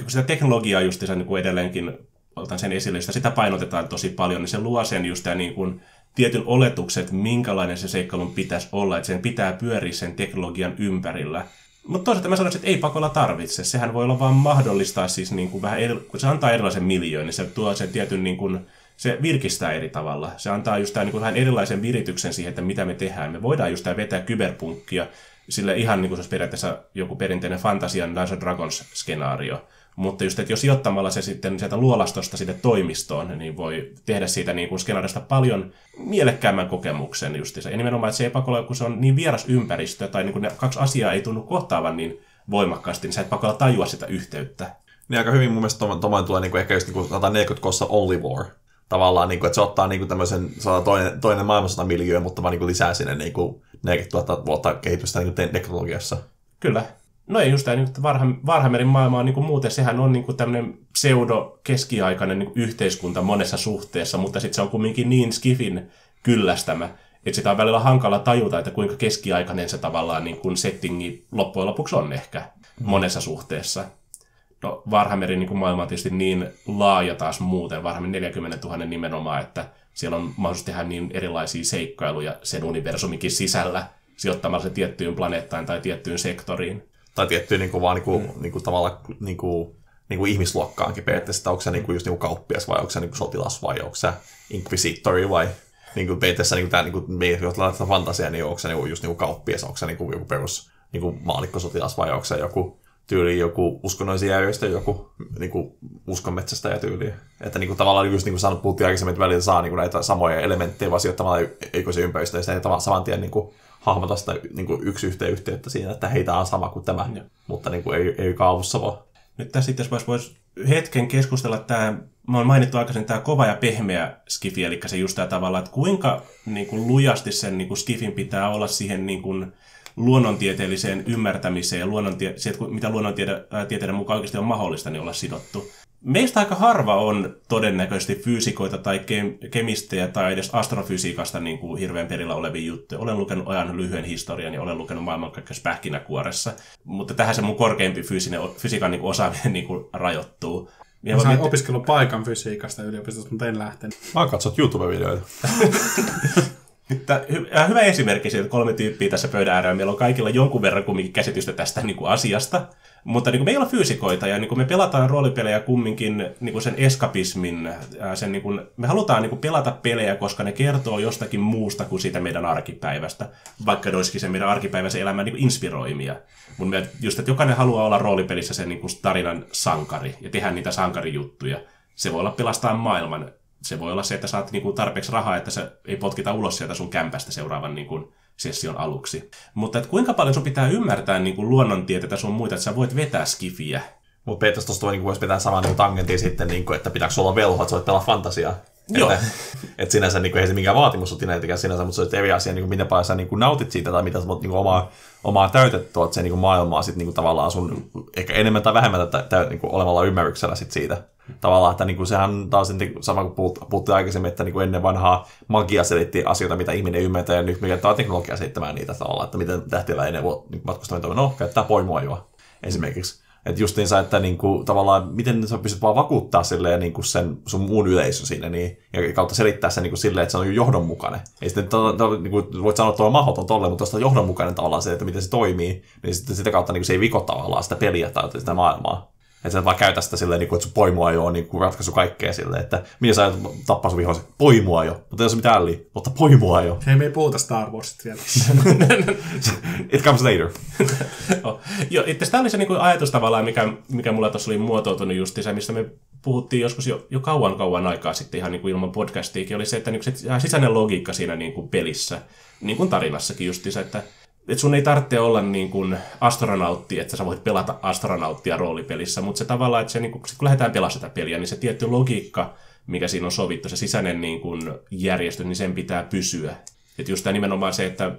Speaker 1: sitä teknologiaa just niin edelleenkin otan sen esille, sitä, sitä painotetaan tosi paljon, niin se luo sen just tämä niin kuin tietyn oletuksen, että minkälainen se seikkailun pitäisi olla, että sen pitää pyöriä sen teknologian ympärillä. Mutta toisaalta mä sanoisin, että ei pakolla tarvitse. Sehän voi olla vaan mahdollistaa siis niin kuin vähän, eri, kun se antaa erilaisen miljöön, niin se tuo sen tietyn niin kuin, se virkistää eri tavalla. Se antaa just tämän niin kuin vähän erilaisen virityksen siihen, että mitä me tehdään. Me voidaan just vetää kyberpunkkia sille ihan niin kuin se olisi periaatteessa joku perinteinen Fantasian Dungeons Dragons-skenaario mutta just, että jos sijoittamalla se sitten sieltä luolastosta sinne toimistoon, niin voi tehdä siitä niin kuin skenaarista paljon mielekkäämmän kokemuksen justiinsa. Ja nimenomaan, että se epäkolla, kun se on niin vieras ympäristö, tai niin kuin ne kaksi asiaa ei tunnu kohtaavan niin voimakkaasti, niin sä et pakolla tajua sitä yhteyttä.
Speaker 2: Niin aika hyvin mun mielestä tuommoinen tulee niin kuin ehkä just niin kuin 40 kossa Only War. Tavallaan, niin kuin, että se ottaa niin kuin tämmöisen toinen, toinen maailmansota miljöön, mutta vaan niin kuin lisää sinne niin kuin 40 000 vuotta kehitystä niin kuin teknologiassa.
Speaker 1: Kyllä. No ei just tämä, niin Varhammerin maailma on niin kuin muuten, sehän on niin kuin tämmöinen pseudo-keskiaikainen niin yhteiskunta monessa suhteessa, mutta sitten se on kumminkin niin skifin kyllästämä, että sitä on välillä hankala tajuta, että kuinka keskiaikainen se tavallaan niin kuin settingi loppujen lopuksi on ehkä mm. monessa suhteessa. No, Varhammerin niin kuin maailma on tietysti niin laaja taas muuten, Varhammerin 40 000 nimenomaan, että siellä on mahdollisuus tehdä niin erilaisia seikkailuja sen universumikin sisällä, sijoittamalla se tiettyyn planeettaan tai tiettyyn sektoriin
Speaker 2: tai tiettyä niin kuin, vaan niin kuin, mm. niin kuin, tavallaan niin kuin, niin kuin ihmisluokkaankin periaatteessa, onko se niin kuin, just niin kuin kauppias vai onko se niin kuin sotilas vai onko se inquisitori vai niin kuin periaatteessa niin kuin, tämä, niin kuin, me, jos laitetaan fantasia, niin onko se niin kuin, just niin kuin kauppias, onko se niin kuin, joku perus niin kuin maalikkosotilas vai onko se joku tyyli joku uskonnollisen järjestö, joku niin kuin, uskonmetsästäjä tyyli. Että niin kuin, tavallaan just niin kuin sanot, puhuttiin aikaisemmin, että välillä saa niin kuin, näitä samoja elementtejä vaan sijoittamalla eikö se ympäristö, ja sitä ei saman tien niin kuin, hahmota sitä niin kuin yksi yhteen yhteyttä siinä, että heitä on sama kuin tämä, ja. mutta niin kuin ei, ei kaavussa voi.
Speaker 1: Nyt tässä sitten jos voisi hetken keskustella tämä, mä oon mainittu aikaisemmin tämä kova ja pehmeä skifi, eli se just tämä tavalla, että kuinka niin kuin lujasti sen niin kuin skifin pitää olla siihen niin kuin, luonnontieteelliseen ymmärtämiseen ja luonnontie- se, mitä luonnontieteiden mukaan oikeasti on mahdollista, niin olla sidottu. Meistä aika harva on todennäköisesti fyysikoita tai ke- kemistejä tai edes astrofysiikasta niin kuin hirveän perillä olevia juttuja. Olen lukenut ajan lyhyen historian ja olen lukenut maailmankaikkeus pähkinäkuoressa, mutta tähän se mun korkeampi fyysinen, fysiikan niin kuin osaaminen niin kuin rajoittuu. Ja
Speaker 3: Mä sain
Speaker 1: miettiä-
Speaker 3: opiskelupaikan fysiikasta yliopistosta, mutta en lähtenyt.
Speaker 2: Mä oon katsonut YouTube-videoita. *laughs*
Speaker 1: Äh, hyvä esimerkki siitä, kolme tyyppiä tässä pöydän äärellä. Meillä on kaikilla jonkun verran kumminkin käsitystä tästä niin kuin asiasta. Mutta niin kuin me ei olla fyysikoita ja niin kuin me pelataan roolipelejä kumminkin niin kuin sen eskapismin. Sen, niin kuin, me halutaan niin kuin pelata pelejä, koska ne kertoo jostakin muusta kuin siitä meidän arkipäivästä. Vaikka ne olisikin se meidän arkipäiväisen elämän niin kuin inspiroimia. Mutta me just, että jokainen haluaa olla roolipelissä sen niin kuin tarinan sankari ja tehdä niitä sankarijuttuja. Se voi olla pelastaa maailman se voi olla se, että saat niinku tarpeeksi rahaa, että se ei potkita ulos sieltä sun kämpästä seuraavan niinku session aluksi. Mutta et kuinka paljon sun pitää ymmärtää niinku luonnontieteitä sun muita, että sä voit vetää skifiä.
Speaker 2: Mutta periaatteessa tuosta niin voisi pitää saman niin tangentin sitten, niin kuin, että pitääkö olla velho, että sä voit pelaa fantasiaa.
Speaker 1: Joo. *laughs*
Speaker 2: Että, että sinänsä niin kuin, ei se mikään vaatimus ole tietenkään sinänsä, mutta se on eri asia, niin kuin, miten paljon sä niin kuin, nautit siitä tai mitä sä voit niin kuin, omaa, omaa täytettyä, että se niin kuin, maailmaa sit, niin kuin, tavallaan sun ehkä enemmän tai vähemmän tä, tä, niin kuin, olevalla ymmärryksellä sit siitä. Tavallaan, että niin kuin, sehän taas niin sama kuin puhut, puhuttiin aikaisemmin, että niin kuin ennen vanhaa magia selitti asioita, mitä ihminen ymmärtää, ja nyt me käytetään teknologiaa selittämään niitä tavallaan, että miten tähtillä ennen voi niin matkustaminen no, käyttää poimoajoa esimerkiksi. Että justiinsa, että niinku, tavallaan, miten sä pystyt vaan vakuuttaa silleen, niinku sen sun muun yleisön siinä, niin, ja kautta selittää sen niinku silleen, että se on johdonmukainen. Ei sitten, to, to, niinku, voit sanoa, että on mahdoton tolle, mutta tuosta johdonmukainen tavallaan se, että miten se toimii, niin sitten sitä kautta niinku, se ei viko tavallaan sitä peliä tai sitä maailmaa. Että sä et vaan käytä sitä silleen, niinku, että sun poimua jo on niinku, ratkaisu kaikkea silleen, että miten sä tappaa sun vihollisen? Poimua jo. Mutta ei ole mitään äliä, mutta poimua jo.
Speaker 3: Hei, me ei puhuta Star Warsista vielä. *laughs*
Speaker 2: It comes later.
Speaker 1: Oh. Joo, itse asiassa tämä oli se niin kuin ajatus tavallaan, mikä, mikä mulla tuossa oli muotoutunut just se, mistä me puhuttiin joskus jo, jo kauan kauan aikaa sitten ihan niin kuin ilman podcastiakin, oli se, että niin kuin se sisäinen logiikka siinä niin kuin pelissä, niin kuin tarinassakin justiinsa, että että sun ei tarvitse olla niin kuin astronautti, että sä voit pelata astronauttia roolipelissä, mutta se tavallaan, että se, niin kuin, sit kun lähdetään pelaamaan sitä peliä, niin se tietty logiikka, mikä siinä on sovittu, se sisäinen niin kuin järjestys, niin sen pitää pysyä. Että just tämä nimenomaan se, että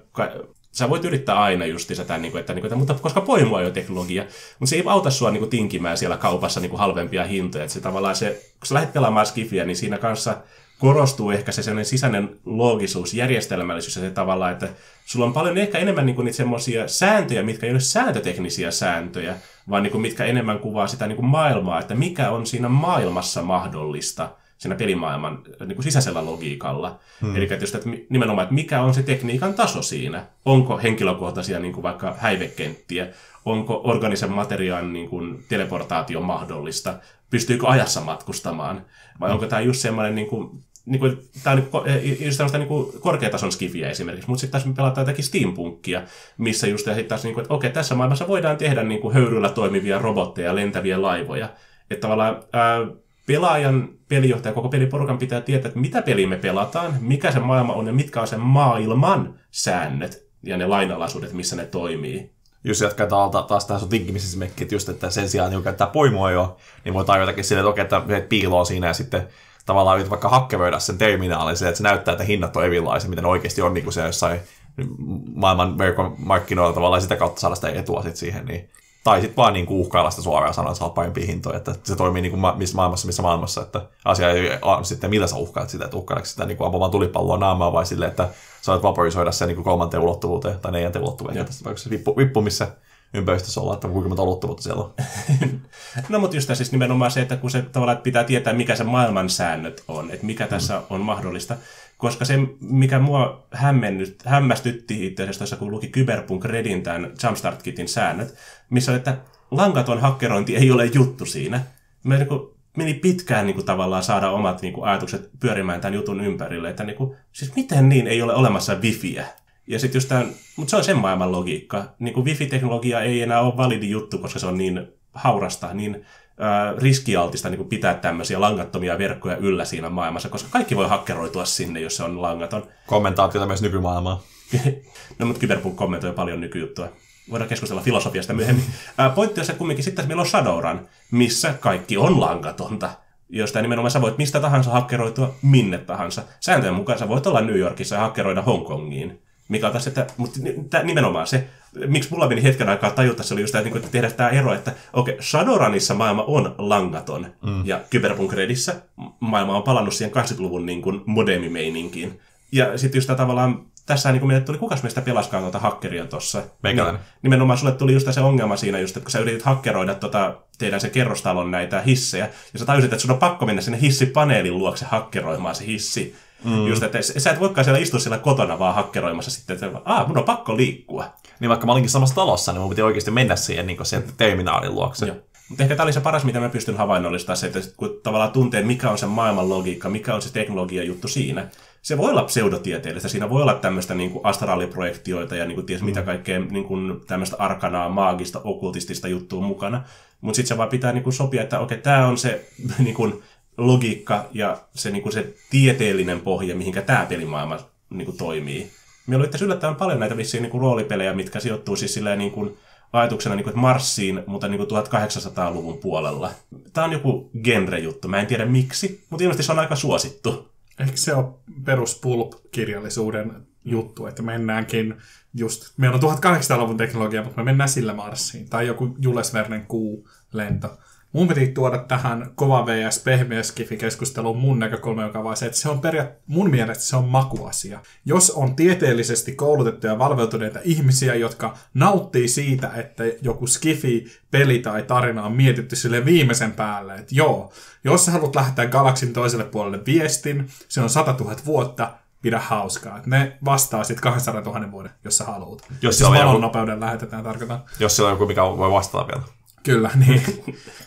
Speaker 1: sä voit yrittää aina just sitä, niin kuin, että, niin kuin, että, mutta koska poimua jo teknologia, mutta se ei auta sua niin kuin, tinkimään siellä kaupassa niin kuin, halvempia hintoja. Että se tavallaan se, kun sä lähdet pelaamaan skifiä, niin siinä kanssa korostuu ehkä se sellainen sisäinen loogisuus, järjestelmällisyys ja se tavallaan, että sulla on paljon ehkä enemmän niin kuin, niitä semmoisia sääntöjä, mitkä ei ole sääntöteknisiä sääntöjä, vaan niin kuin, mitkä enemmän kuvaa sitä niin kuin maailmaa, että mikä on siinä maailmassa mahdollista siinä pelimaailman niin kuin sisäisellä logiikalla. Hmm. Eli just, että nimenomaan, että mikä on se tekniikan taso siinä. Onko henkilökohtaisia niin kuin vaikka häivekenttiä, onko organisen materiaalin niin kuin teleportaatio mahdollista, pystyykö ajassa matkustamaan, vai onko tämä just semmoinen niin kuin, niin kuin, tämä on niin just tämmöistä niin korkeatason skifiä esimerkiksi, mutta sitten taas me pelataan jotakin steampunkia, missä just ja taas, niin kuin, että okei, tässä maailmassa voidaan tehdä niin kuin höyryllä toimivia robotteja, lentäviä laivoja. Että tavallaan ää, pelaajan, pelijohtaja, koko peliporukan pitää tietää, että mitä peliä me pelataan, mikä se maailma on ja mitkä on sen maailman säännöt ja ne lainalaisuudet, missä ne toimii.
Speaker 2: jos jatkaa taas, tähän sun tinkimisesimerkki, että just, että sen sijaan, että käyttää poimua jo, niin voi tarjotakin silleen, että okei, että piiloon siinä ja sitten tavallaan yrität vaikka hakkeroida sen terminaalin silleen, että se näyttää, että hinnat on erilaisia, mitä ne oikeasti on niin kuin se jossain maailman verkon markkinoilla tavallaan sitä kautta saada sitä etua sit siihen, niin tai sitten vaan niin kuin uhkailla sitä suoraan sanoa, että saat parempia hintoja, että se toimii niin kuin ma- missä maailmassa, missä maailmassa, että asia ei ole sitten, millä sä uhkaat sitä, että uhkailetko sitä niin kuin ampumaan tulipalloa naamaa vai silleen, että saat vaporisoida sen niin kuin kolmanteen ulottuvuuteen tai neljänteen ulottuvuuteen, se riippuu, riippuu missä ympäristössä ollaan, että kuinka monta ulottuvuutta siellä on. *laughs*
Speaker 1: No mutta just tässä siis nimenomaan se, että kun se tavallaan että pitää tietää, mikä se maailman säännöt on, että mikä tässä on mahdollista. Koska se, mikä mua hämmennyt, hämmästytti itse asiassa tuossa, kun luki Cyberpunk Redin tämän Jumpstart Kitin säännöt, missä oli, että langaton hakkerointi ei ole juttu siinä. Mä niin kuin, meni pitkään niin kuin, tavallaan saada omat niin kuin, ajatukset pyörimään tämän jutun ympärille, että niin kuin, siis miten niin ei ole olemassa wifiä? Ja sitten just tämän, mutta se on sen maailman logiikka. Niin kuin wifi-teknologia ei enää ole validi juttu, koska se on niin haurasta, niin ää, riskialtista niin kuin pitää tämmöisiä langattomia verkkoja yllä siinä maailmassa, koska kaikki voi hakkeroitua sinne, jos se on langaton.
Speaker 2: Kommentaatiota myös nykymaailmaa. *laughs*
Speaker 1: no, mutta Cyberpunk kommentoi paljon nykyjuttua. Voidaan keskustella filosofiasta myöhemmin. Ää, pointti on se kumminkin sitten, että meillä on Shadowrun, missä kaikki on langatonta. Josta nimenomaan sä voit mistä tahansa hakkeroitua minne tahansa. Sääntöjen mukaan sä voit olla New Yorkissa ja hakkeroida Hongkongiin. Mikä on taas, että, mutta tää nimenomaan se, miksi mulla meni hetken aikaa tajuta, se oli just tämä, että, niin kuin, että tehdä tämä ero, että okei, okay, Shadowrunissa maailma on langaton, mm. ja Cyberpunk Redissä maailma on palannut siihen 80-luvun niin kuin modemimeininkiin. Ja sitten just tämä tavallaan tässä niin meille tuli, kukas meistä pelaskaan tuota hakkeria tuossa?
Speaker 2: Meikäläinen.
Speaker 1: Niin, nimenomaan sulle tuli just se ongelma siinä, just, että kun sä yritit hakkeroida tota, teidän se kerrostalon näitä hissejä, ja sä tajusit, että sun on pakko mennä sinne hissipaneelin luokse hakkeroimaan se hissi. Mm. Just, että sä et voikaan siellä istua siellä kotona vaan hakkeroimassa sitten, että Aa, mun on pakko liikkua.
Speaker 2: Niin vaikka mä olinkin samassa talossa, niin mun piti oikeasti mennä siihen, niin siihen terminaalin luokse.
Speaker 1: Joo. Mutta ehkä tämä oli se paras, mitä mä pystyn havainnollistamaan, se, että kun tavallaan tuntee, mikä on se maailman logiikka, mikä on se teknologia juttu siinä. Se voi olla pseudotieteellistä, siinä voi olla tämmöistä niin kuin astraaliprojektioita ja niin kuin ties mm. mitä kaikkea niin kuin tämmöistä arkanaa, maagista, okultistista juttua mukana. Mutta sitten se vaan pitää niin kuin sopia, että okei, tämä on se *laughs* niin kuin logiikka ja se, niin kuin se tieteellinen pohja, mihinkä tämä pelimaailma niin kuin toimii. Meillä oli yllättävän paljon näitä vissiin niin kuin roolipelejä, mitkä sijoittuu siis silleen niin kuin ajatuksena niin kuin, että Marsiin, mutta niin kuin 1800-luvun puolella. Tämä on joku genre-juttu. Mä en tiedä miksi, mutta ilmeisesti se on aika suosittu.
Speaker 3: Ehkä se on perus pulp-kirjallisuuden juttu, että mennäänkin just, meillä on 1800-luvun teknologia, mutta me mennään sillä Marsiin. Tai joku Jules Vernen kuu-lento. Mun piti tuoda tähän kova vs. pehmeä keskusteluun mun näkökulma, joka vaan se, että se on periaat- mun mielestä se on makuasia. Jos on tieteellisesti koulutettuja ja valveutuneita ihmisiä, jotka nauttii siitä, että joku skifi, peli tai tarina on mietitty sille viimeisen päälle, että joo, jos sä haluat lähettää galaksin toiselle puolelle viestin, se on 100 000 vuotta, pidä hauskaa. Että ne vastaa sitten 200 000 vuoden, jos sä haluat.
Speaker 2: Jos
Speaker 3: siis
Speaker 2: on joku-
Speaker 3: nopeuden lähetetään, tarkoitan.
Speaker 2: Jos siellä on joku, mikä voi vastata vielä.
Speaker 3: Kyllä, niin.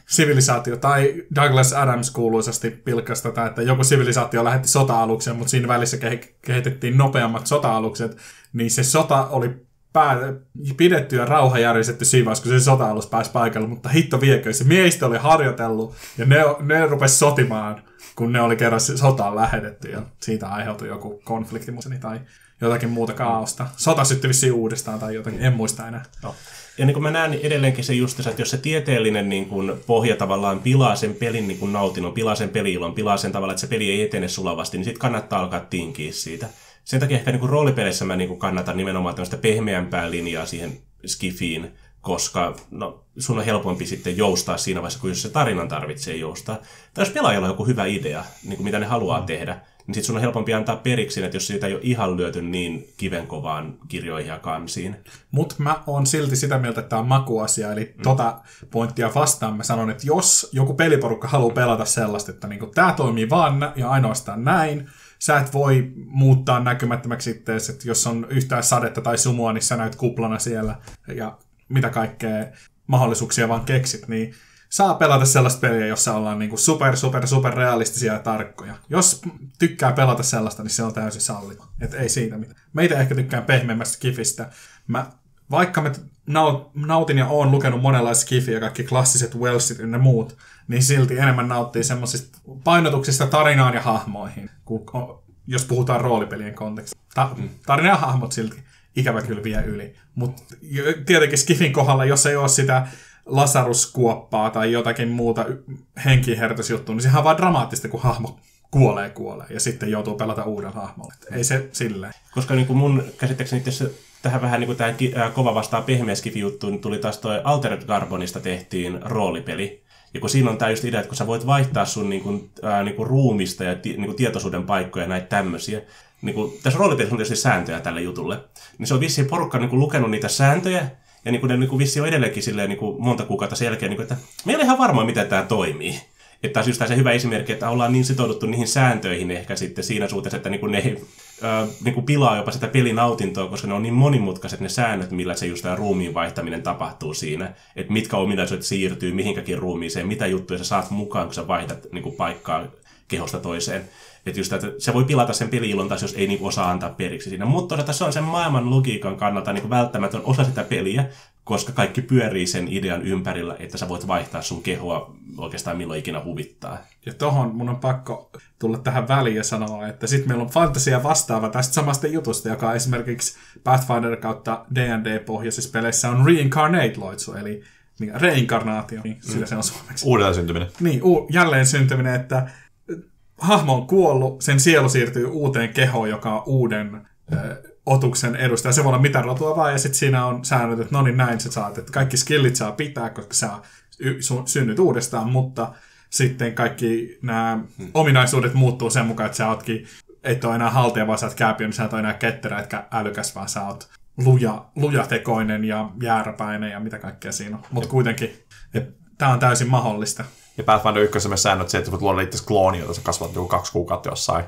Speaker 3: Sivilisaatio. Tai Douglas Adams kuuluisasti pilkkasi tätä, että joku sivilisaatio lähetti sota-aluksen, mutta siinä välissä kehi- kehitettiin nopeammat sota-alukset, niin se sota oli pää- pidetty ja rauha järjestetty siinä vaiheessa, kun se sota-alus pääsi paikalle, mutta hitto viekö, se miehistö oli harjoitellut ja ne, ne rupesi sotimaan, kun ne oli kerran sotaan lähetetty ja siitä aiheutui joku konflikti tai jotakin muuta kaaosta. Sota syttyi vissiin uudestaan tai jotakin, en muista enää.
Speaker 1: No. Ja niin kuin mä näen edelleenkin se just, että jos se tieteellinen niin kuin pohja tavallaan pilaa sen pelin niin kuin nautinnon, pilaa sen peliilon, pilaa sen tavalla, että se peli ei etene sulavasti, niin sitten kannattaa alkaa tinkiä siitä. Sen takia ehkä niin kuin roolipeleissä mä niin kuin kannatan nimenomaan tämmöistä pehmeämpää linjaa siihen skifiin, koska no, sun on helpompi sitten joustaa siinä vaiheessa, kun jos se tarinan tarvitsee joustaa. Tai jos pelaajalla on joku hyvä idea, niin kuin mitä ne haluaa mm. tehdä, niin sitten sun on helpompi antaa periksi, että jos siitä ei ole ihan lyöty niin kivenkovaan kirjoihin ja kansiin.
Speaker 3: Mutta mä oon silti sitä mieltä, että tämä on makuasia, eli mm. tota pointtia vastaan mä sanon, että jos joku peliporukka haluaa pelata sellaista, että niinku, tämä toimii vaan ja ainoastaan näin, sä et voi muuttaa näkymättömäksi itseäsi, että jos on yhtään sadetta tai sumua, niin sä näyt kuplana siellä ja mitä kaikkea mahdollisuuksia vaan keksit, niin saa pelata sellaista peliä, jossa ollaan niinku super, super, super realistisia ja tarkkoja. Jos tykkää pelata sellaista, niin se on täysin sallittu. Et ei siitä mitään. Meitä ehkä tykkää pehmeämmästä kifistä. Mä, vaikka mä naut, nautin ja oon lukenut monenlaista skifiä, kaikki klassiset Wellsit ynnä muut, niin silti enemmän nauttii semmoisista painotuksista tarinaan ja hahmoihin, kun, jos puhutaan roolipelien kontekstissa. Ta, tarina ja hahmot silti ikävä kyllä vie yli. Mutta tietenkin Skifin kohdalla, jos ei ole sitä lasaruskuoppaa tai jotakin muuta henkihertysjuttua, niin sehän on vaan dramaattista, kun hahmo kuolee kuolee ja sitten joutuu pelata uuden hahmolla. Et ei se silleen.
Speaker 1: Koska niin kuin mun käsittääkseni tässä tähän vähän niin kuin äh, kova vastaan pehmeä skifi-juttu, niin tuli taas toi Altered Carbonista tehtiin roolipeli. Ja kun siinä on tämä just idea, että kun sä voit vaihtaa sun niin kuin, äh, niin kuin ruumista ja ti- niin kuin tietoisuuden paikkoja ja näitä tämmöisiä, niin kuin, tässä roolipelissä on tietysti sääntöjä tälle jutulle, niin se on vissiin porukka niin kuin lukenut niitä sääntöjä, ja niin kuin ne niin kuin vissiin on edelleenkin silleen, niin kuin monta kuukautta sen jälkeen, niin kuin, että me ei ole ihan varma, miten tämä toimii. Että taas just se hyvä esimerkki, että ollaan niin sitouduttu niihin sääntöihin ehkä sitten siinä suhteessa, että niinku ne äh, niinku pilaa jopa sitä pelinautintoa, koska ne on niin monimutkaiset ne säännöt, millä se just tämä ruumiin vaihtaminen tapahtuu siinä. Että mitkä ominaisuudet siirtyy mihinkäkin ruumiiseen, mitä juttuja sä saat mukaan, kun sä vaihdat niinku paikkaa kehosta toiseen. Että just, että se voi pilata sen peliilon taas, jos ei niinku osaa antaa periksi siinä. Mutta toisaalta se on sen maailman logiikan kannalta niinku välttämätön osa sitä peliä, koska kaikki pyörii sen idean ympärillä, että sä voit vaihtaa sun kehoa oikeastaan milloin ikinä huvittaa.
Speaker 3: Ja tohon mun on pakko tulla tähän väliin ja sanoa, että sitten meillä on fantasia vastaava tästä samasta jutusta, joka on esimerkiksi Pathfinder kautta D&D-pohjaisissa peleissä on Reincarnate Loitsu, eli mikä, reinkarnaatio, niin sillä se on suomeksi.
Speaker 2: Uudelleen syntyminen.
Speaker 3: Niin, u- jälleen syntyminen, että hahmo on kuollut, sen sielu siirtyy uuteen kehoon, joka on uuden ö, otuksen edustaja. Se voi olla mitä rotua vaan, ja sitten siinä on säännöt, että no niin näin sä saat, että kaikki skillit saa pitää, koska sä y- sun- synnyt uudestaan, mutta sitten kaikki nämä ominaisuudet muuttuu sen mukaan, että sä ootkin et ole enää haltija, vaan sä oot kääpiö, niin sä et ole enää ketterä, etkä älykäs, vaan sä oot luja, lujatekoinen ja jääräpäinen ja mitä kaikkea siinä on. Mutta kuitenkin, tämä on täysin mahdollista.
Speaker 2: Ja Pathfinder 1 myös säännöt se, että voit luoda itse klooni, jota sä kasvat joku kaksi kuukautta jossain,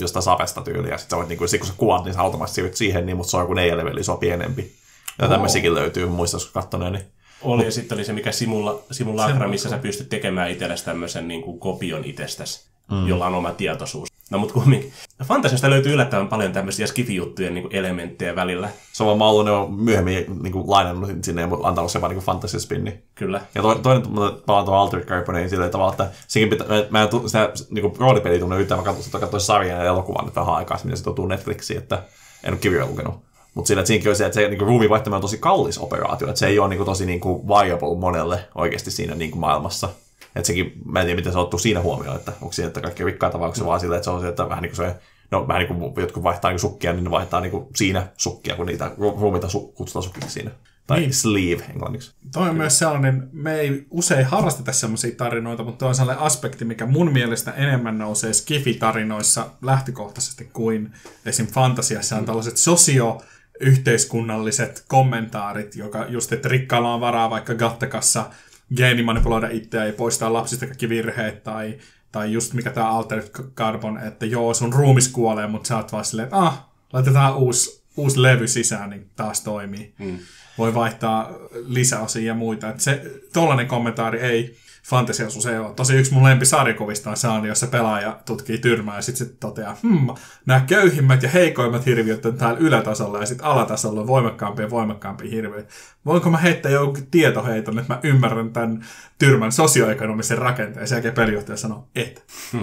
Speaker 2: jostain sapesta tyyliä. Ja sit sä voit, niin kuin, sit kun sä kuvat, niin sä automaattisesti siirryt siihen, niin, mutta se on joku neljä leveli, se on pienempi. Ja tämmöisiäkin löytyy, muista joskus kattoneeni.
Speaker 1: Oli, ja sitten oli se mikä simula, simulakra,
Speaker 3: Semmoinen.
Speaker 1: missä sä pystyt tekemään itsellesi tämmöisen niin kuin kopion itsestäsi, mm. jolla on oma tietoisuus. No mutta kumminkin. Fantasiasta löytyy yllättävän paljon tämmöisiä skifijuttujen niin kuin elementtejä välillä.
Speaker 2: Se mä ollut ne on myöhemmin niin kuin, lainannut sinne ja antanut sen vaan niin fantasy spinni.
Speaker 1: Kyllä.
Speaker 2: Ja to, toinen palaan tuohon Altered Carboneen sillä tavalla, että sekin pitää, mä, mä en tu, sitä niin roolipeliä tunne yhtään, mä katsoin, katsoin sarjan ja elokuvan nyt vähän aikaa, se tuotuu Netflixiin, että en ole kirjoja lukenut. Mutta että siinäkin on se, että se niin ruumiin vaihtaminen on tosi kallis operaatio, että se ei ole niin kuin, tosi niin kuin, viable monelle oikeasti siinä niin kuin, maailmassa. Että sekin, mä en tiedä, miten se ottuu siinä huomioon, että onko siinä, että kaikki rikkaita vai onko se vaan sillä, että se on se, että vähän niin kuin se, no vähän niin kuin jotkut vaihtaa niin kuin sukkia, niin ne vaihtaa niin kuin siinä sukkia, kun niitä ru- ruumiita su- kutsutaan sukiksi siinä. Tai
Speaker 3: Niin.
Speaker 2: sleeve englanniksi.
Speaker 3: Toi on myös sellainen, me ei usein harrasteta semmoisia tarinoita, mutta toi on sellainen aspekti, mikä mun mielestä enemmän nousee Skifi-tarinoissa lähtökohtaisesti kuin esim. fantasiassa on tällaiset sosio yhteiskunnalliset kommentaarit, joka just, että rikkaalla on varaa vaikka Gattekassa geenimanipuloida itseä ja poistaa lapsista kaikki virheet, tai, tai just mikä tämä Altered Carbon, että joo, sun ruumis kuolee, mutta sä oot vaan silleen, että ah, laitetaan uusi, uusi levy sisään, niin taas toimii. Mm. Voi vaihtaa lisäosia ja muita. Et se, tollainen kommentaari ei usein ole. Tosi yksi mun lempisarjakuvista on sellainen, jossa pelaaja tutkii tyrmää ja sitten se toteaa, hmm, nämä köyhimmät ja heikoimmat hirviöt on täällä ylätasolla ja sitten alatasolla on voimakkaampia ja voimakkaampia hirviöitä. Voinko mä heittää jonkun tietoheiton, että mä ymmärrän tämän tyrmän sosioekonomisen rakenteen? Sen jälkeen pelijohtaja sanoo, et. *laughs*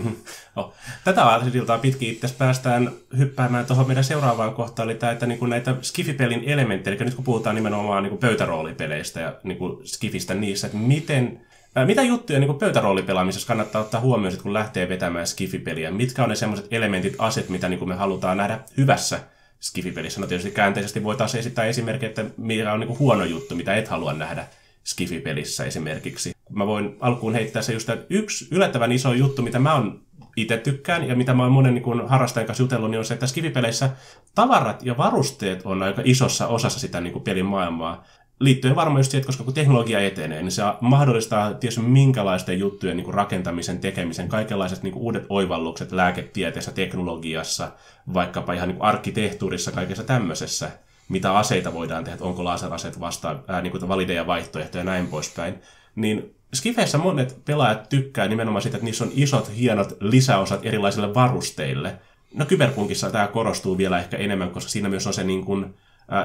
Speaker 1: No, tätä aateliltaa pitkin itse päästään hyppäämään tuohon meidän seuraavaan kohtaan, eli tämä, että niin kuin näitä Skifipelin elementtejä, eli nyt kun puhutaan nimenomaan niin kuin pöytäroolipeleistä ja niin kuin Skifistä niissä, että miten, mitä juttuja niin pöytäroolipelaamisessa kannattaa ottaa huomioon, sit kun lähtee vetämään Skifipeliä? Mitkä on ne sellaiset elementit, aset, mitä niin me halutaan nähdä hyvässä Skifipelissä? No tietysti käänteisesti voitaisiin esittää esimerkki, että mikä on niin huono juttu, mitä et halua nähdä Skifipelissä esimerkiksi. Mä voin alkuun heittää se just, että yksi yllättävän iso juttu, mitä mä oon itse tykkään ja mitä mä oon monen niin harrastajan kanssa jutellut, niin on se, että skifipeleissä tavarat ja varusteet on aika isossa osassa sitä niin kuin pelin maailmaa. Liittyen varmaan just siihen, että koska kun teknologia etenee, niin se mahdollistaa tietysti minkälaisten juttujen niin kuin rakentamisen, tekemisen, kaikenlaiset niin kuin uudet oivallukset lääketieteessä, teknologiassa, vaikkapa ihan niin kuin arkkitehtuurissa, kaikessa tämmöisessä mitä aseita voidaan tehdä, onko laseraseet vastaan, ää, niin valideja vaihtoehtoja ja näin poispäin. Niin Skifeissä monet pelaajat tykkää nimenomaan siitä, että niissä on isot, hienot lisäosat erilaisille varusteille. No Kyberpunkissa tämä korostuu vielä ehkä enemmän, koska siinä myös on se niin kuin,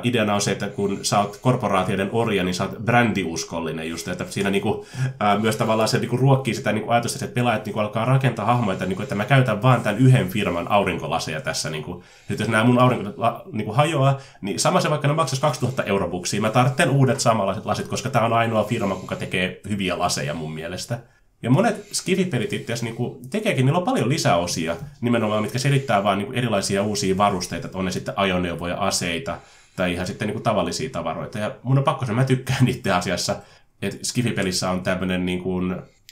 Speaker 1: ideana on se, että kun sä oot korporaatioiden orja, niin sä oot brändiuskollinen just, että siinä niinku, ää, myös tavallaan se niinku ruokkii sitä niinku ajatusta, että pelaajat niinku alkaa rakentaa hahmoja, että, niinku, että mä käytän vaan tämän yhden firman aurinkolaseja tässä. Niinku. Nyt jos nämä mun aurinko niinku hajoaa, niin sama se vaikka ne maksaisi 2000 eurobuksia, mä tarvitsen uudet samanlaiset lasit, koska tämä on ainoa firma, joka tekee hyviä laseja mun mielestä. Ja monet skifipelit itse asiassa niinku tekeekin, niillä on paljon lisäosia nimenomaan, mitkä selittää vaan niinku erilaisia uusia varusteita, että on ne sitten ajoneuvoja, aseita tai ihan sitten niinku tavallisia tavaroita. Ja mun on pakko sanoa, mä tykkään itse asiassa, että skifipelissä on tämmöinen niinku,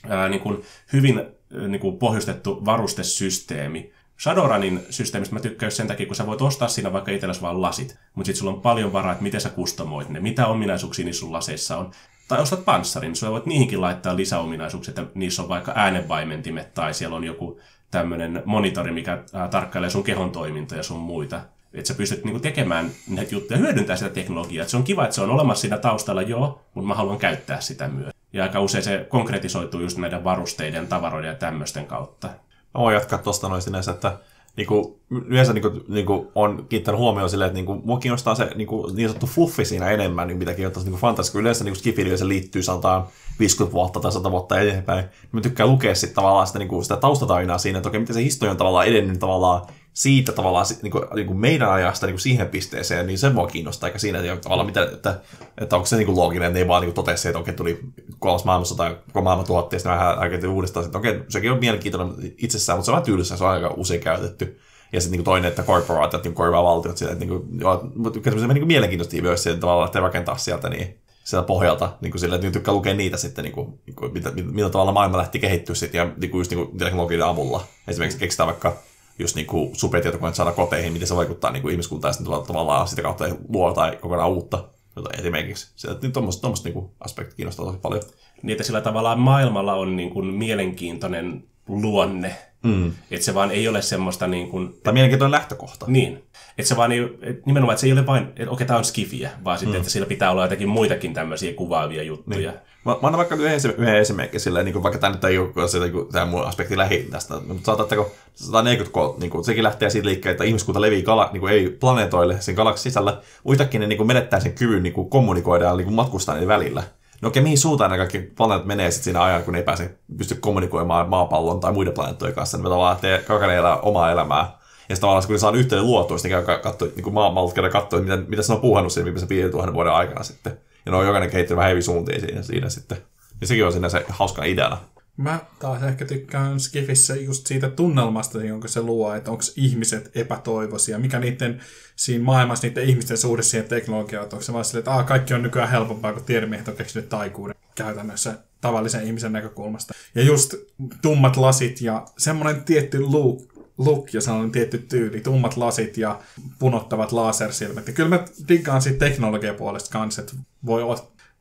Speaker 1: ää, niinku hyvin ää, niinku pohjustettu varustesysteemi. Shadowrunin systeemistä mä tykkään sen takia, kun sä voit ostaa siinä vaikka itsellesi vaan lasit, mutta sitten sulla on paljon varaa, että miten sä kustomoit ne, mitä ominaisuuksia niissä sun laseissa on. Tai ostat panssarin, niin sulla voit niihinkin laittaa lisäominaisuuksia, että niissä on vaikka äänenvaimentimet tai siellä on joku tämmöinen monitori, mikä tarkkailee sun kehon toimintoja ja sun muita. Että sä pystyt niinku tekemään näitä juttuja, hyödyntää sitä teknologiaa. Et se on kiva, että se on olemassa siinä taustalla, joo, mutta mä haluan käyttää sitä myös. Ja aika usein se konkretisoituu just näiden varusteiden, tavaroiden ja tämmöisten kautta.
Speaker 2: Mä voin jatkaa tuosta noin sinänsä, että niinku, yleensä niinku, niinku, on kiinnittänyt huomioon silleen, että niinku, mua kiinnostaa se niinku, niin sanottu fluffi siinä enemmän, niin mitä kiinnostaa niinku fantasia, kun yleensä niinku skifili se liittyy sanotaan 50 vuotta tai 100 vuotta eteenpäin. Mä tykkään lukea sitten tavallaan sitä, niinku, sitä taustatarinaa siinä, että okei, miten se historia on tavallaan edennyt tavallaan siitä tavallaan sit, niinku, niinku meidän ajasta niinku siihen pisteeseen, niin se mua kiinnostaa, eikä siinä että tavallaan mitä, että, että onko se niinku looginen, että ne ei vaan niinku totesi, että okei, tuli kolmas maailmansota tai koko maailma tuhottiin, ja sitten vähän aikaa uudestaan, että okei, sekin on mielenkiintoinen itsessään, mutta se on vähän tylsä, se on aika usein käytetty. Ja sitten niinku toinen, että korporaatiot niin korvaa valtiot että niinku, joo, mutta tykkään tämmöisen niinku mielenkiintoista myös sillä tavalla, että rakentaa sieltä niin sieltä pohjalta, niin kuin sillä, että tykkää lukea niitä sitten, niin kuin, niin kuin, mitä, millä tavalla maailma lähti kehittyä sitten, ja niin kuin just niin kuin teknologian avulla. Esimerkiksi keksitään vaikka just niin kuin supertietokoneet saada koteihin, miten se vaikuttaa niin kuin ihmiskuntaan, ja sitten tavallaan sitä kautta luo tai kokonaan uutta jotain esimerkiksi. Sitä, niin tuommoista niin aspekti kiinnostaa tosi paljon.
Speaker 1: Niin, että sillä tavallaan maailmalla on niin kuin mielenkiintoinen luonne. Mm. Että se vaan ei ole semmoista niin kuin...
Speaker 2: Tai mielenkiintoinen lähtökohta.
Speaker 1: Niin. Että se vaan ei, et nimenomaan, että se ei ole vain, että okei, tämä on skifiä, vaan sitten, mm. että sillä pitää olla jotakin muitakin tämmöisiä kuvaavia juttuja. Niin.
Speaker 2: Mä, mä annan vaikka yhden, yhden esimerkin silleen, niin kuin vaikka tämä nyt ei ole se, niin tämä mun aspekti lähi tästä, mutta saatatteko 140 niin kuin, sekin lähtee siitä liikkeelle, että ihmiskunta levii kala, niin kuin, ei planeetoille sen galaksin sisällä, yhtäkkiä ne niin kuin, menettää sen kyvyn niin kuin, kommunikoida ja niin kuin, matkustaa niiden välillä. No okei, mihin suuntaan ne kaikki planeetat menee sitten siinä ajan, kun ne ei pääse pysty kommunikoimaan maapallon tai muiden planeettojen kanssa, niin tavallaan lähtee elää omaa elämää. Ja sitten tavallaan kun ne saa yhteyden luotua, sitten käy katsoa, niin kuin maailmalta käydä katsoa, mitä, mitä se on puhannut siinä viimeisen 5000 vuoden aikana sitten. Ja ne on jokainen kehittynyt vähän eri suuntiin siinä, siinä sitten. Ja sekin on siinä se hauska ideana.
Speaker 3: Mä taas ehkä tykkään Skifissä just siitä tunnelmasta, jonka se luo, että onko ihmiset epätoivoisia, mikä niiden siinä maailmassa niiden ihmisten suhde siihen teknologiaan, onko se vaan silleen, että kaikki on nykyään helpompaa, kun tiedemiehet on keksinyt taikuuden käytännössä tavallisen ihmisen näkökulmasta. Ja just tummat lasit ja semmoinen tietty look, look ja sellainen tietty tyyli, tummat lasit ja punottavat lasersilmät. Ja kyllä mä diggaan siitä teknologiapuolesta kanssa, että voi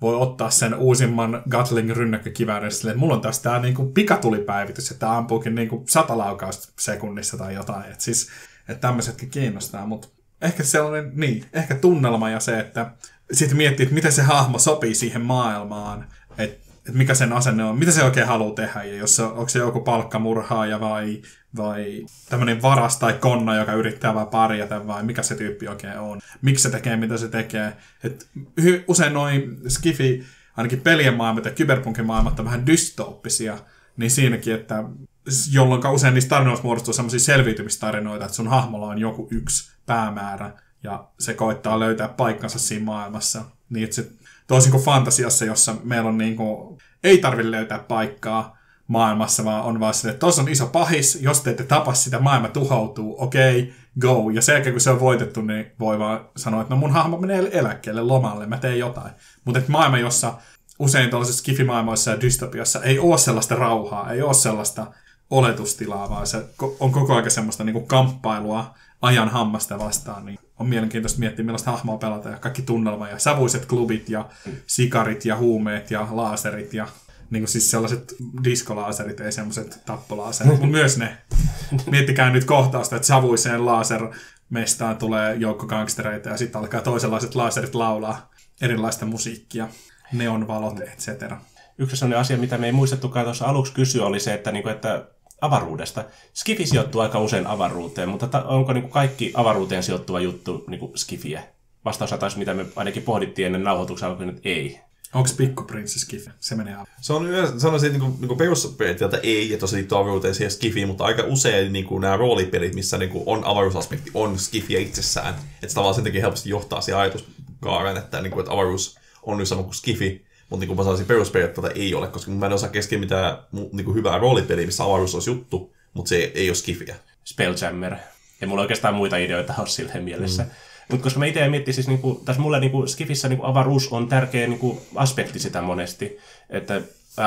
Speaker 3: voi ottaa sen uusimman Gatling rynnäkkökiväärin silleen, mulla on tässä tämä niinku pikatulipäivitys, että tämä ampuukin niinku sata laukausta sekunnissa tai jotain. Että siis, että tämmöisetkin kiinnostaa, mutta ehkä sellainen, niin, ehkä tunnelma ja se, että sitten miettii, että miten se hahmo sopii siihen maailmaan, että mikä sen asenne on, mitä se oikein haluaa tehdä, ja jos se, onko se joku palkkamurhaaja vai, vai tämmöinen varas tai konna, joka yrittää vaan pärjätä, vai mikä se tyyppi oikein on. Miksi se tekee, mitä se tekee. Et usein noin skifi, ainakin pelien maailmat ja kyberpunkin maailmat on vähän dystooppisia, niin siinäkin, että jolloin usein niistä tarinoista muodostuu sellaisia selviytymistarinoita, että sun hahmolla on joku yksi päämäärä, ja se koittaa löytää paikkansa siinä maailmassa. Niin, että se Toisin kuin fantasiassa, jossa meillä on niin kuin, ei tarvitse löytää paikkaa maailmassa, vaan on vaan sille, että tuossa on iso pahis, jos te ette tapa sitä, maailma tuhoutuu, okei, okay, go. Ja sen jälkeen, kun se on voitettu, niin voi vaan sanoa, että no mun hahmo menee eläkkeelle lomalle, mä teen jotain. Mutta maailma, jossa usein tuollaisissa skifimaailmoissa ja dystopiassa ei ole sellaista rauhaa, ei ole sellaista oletustilaa, vaan se on koko ajan semmoista niin kamppailua ajan hammasta vastaan, niin on mielenkiintoista miettiä, millaista hahmoa pelata ja kaikki tunnelma ja savuiset klubit ja sikarit ja huumeet ja laaserit ja niin kuin siis sellaiset diskolaaserit, ei semmoiset tappolaaserit, mutta myös ne. Miettikää nyt kohtausta, että savuiseen lasermestaan tulee joukko gangstereita ja sitten alkaa toisenlaiset laaserit laulaa erilaista musiikkia, neonvalot, etc.
Speaker 1: Yksi sellainen asia, mitä me ei muistettukaan tuossa aluksi kysyä, oli se, että, niin kuin, että avaruudesta. Skifi sijoittuu aika usein avaruuteen, mutta ta- onko niin kuin kaikki avaruuteen sijoittuva juttu niin kuin Skifiä? Vastaus taas, mitä me ainakin pohdittiin ennen nauhoituksen alkuun, että ei.
Speaker 3: Onko Pikkuprinssi Skifi? Se menee
Speaker 2: aivan. Se on yleensä sanoisin niin kuin, niin kuin perusperiaatteelta ei, että se liittyy avaruuteen siihen Skifiin, mutta aika usein niin kuin nämä roolipelit, missä niin kuin on avaruusaspekti, on Skifiä itsessään. Että tavallaan sen takia helposti johtaa siihen ajatuskaaren, että, niin kuin, että avaruus on nyt sama kuin Skifi, mutta niin mä sanoisin perusperiaatteita ei ole, koska mä en osaa kesken mitään niin kuin hyvää roolipeliä, missä avaruus olisi juttu, mutta se ei ole skifiä.
Speaker 1: Spelljammer. Ja mulla oikeastaan muita ideoita ole silleen mielessä. Mm. Mutta koska mä itse mietin, siis niinku, tässä mulle niinku Skifissä niinku avaruus on tärkeä niinku aspekti sitä monesti. Että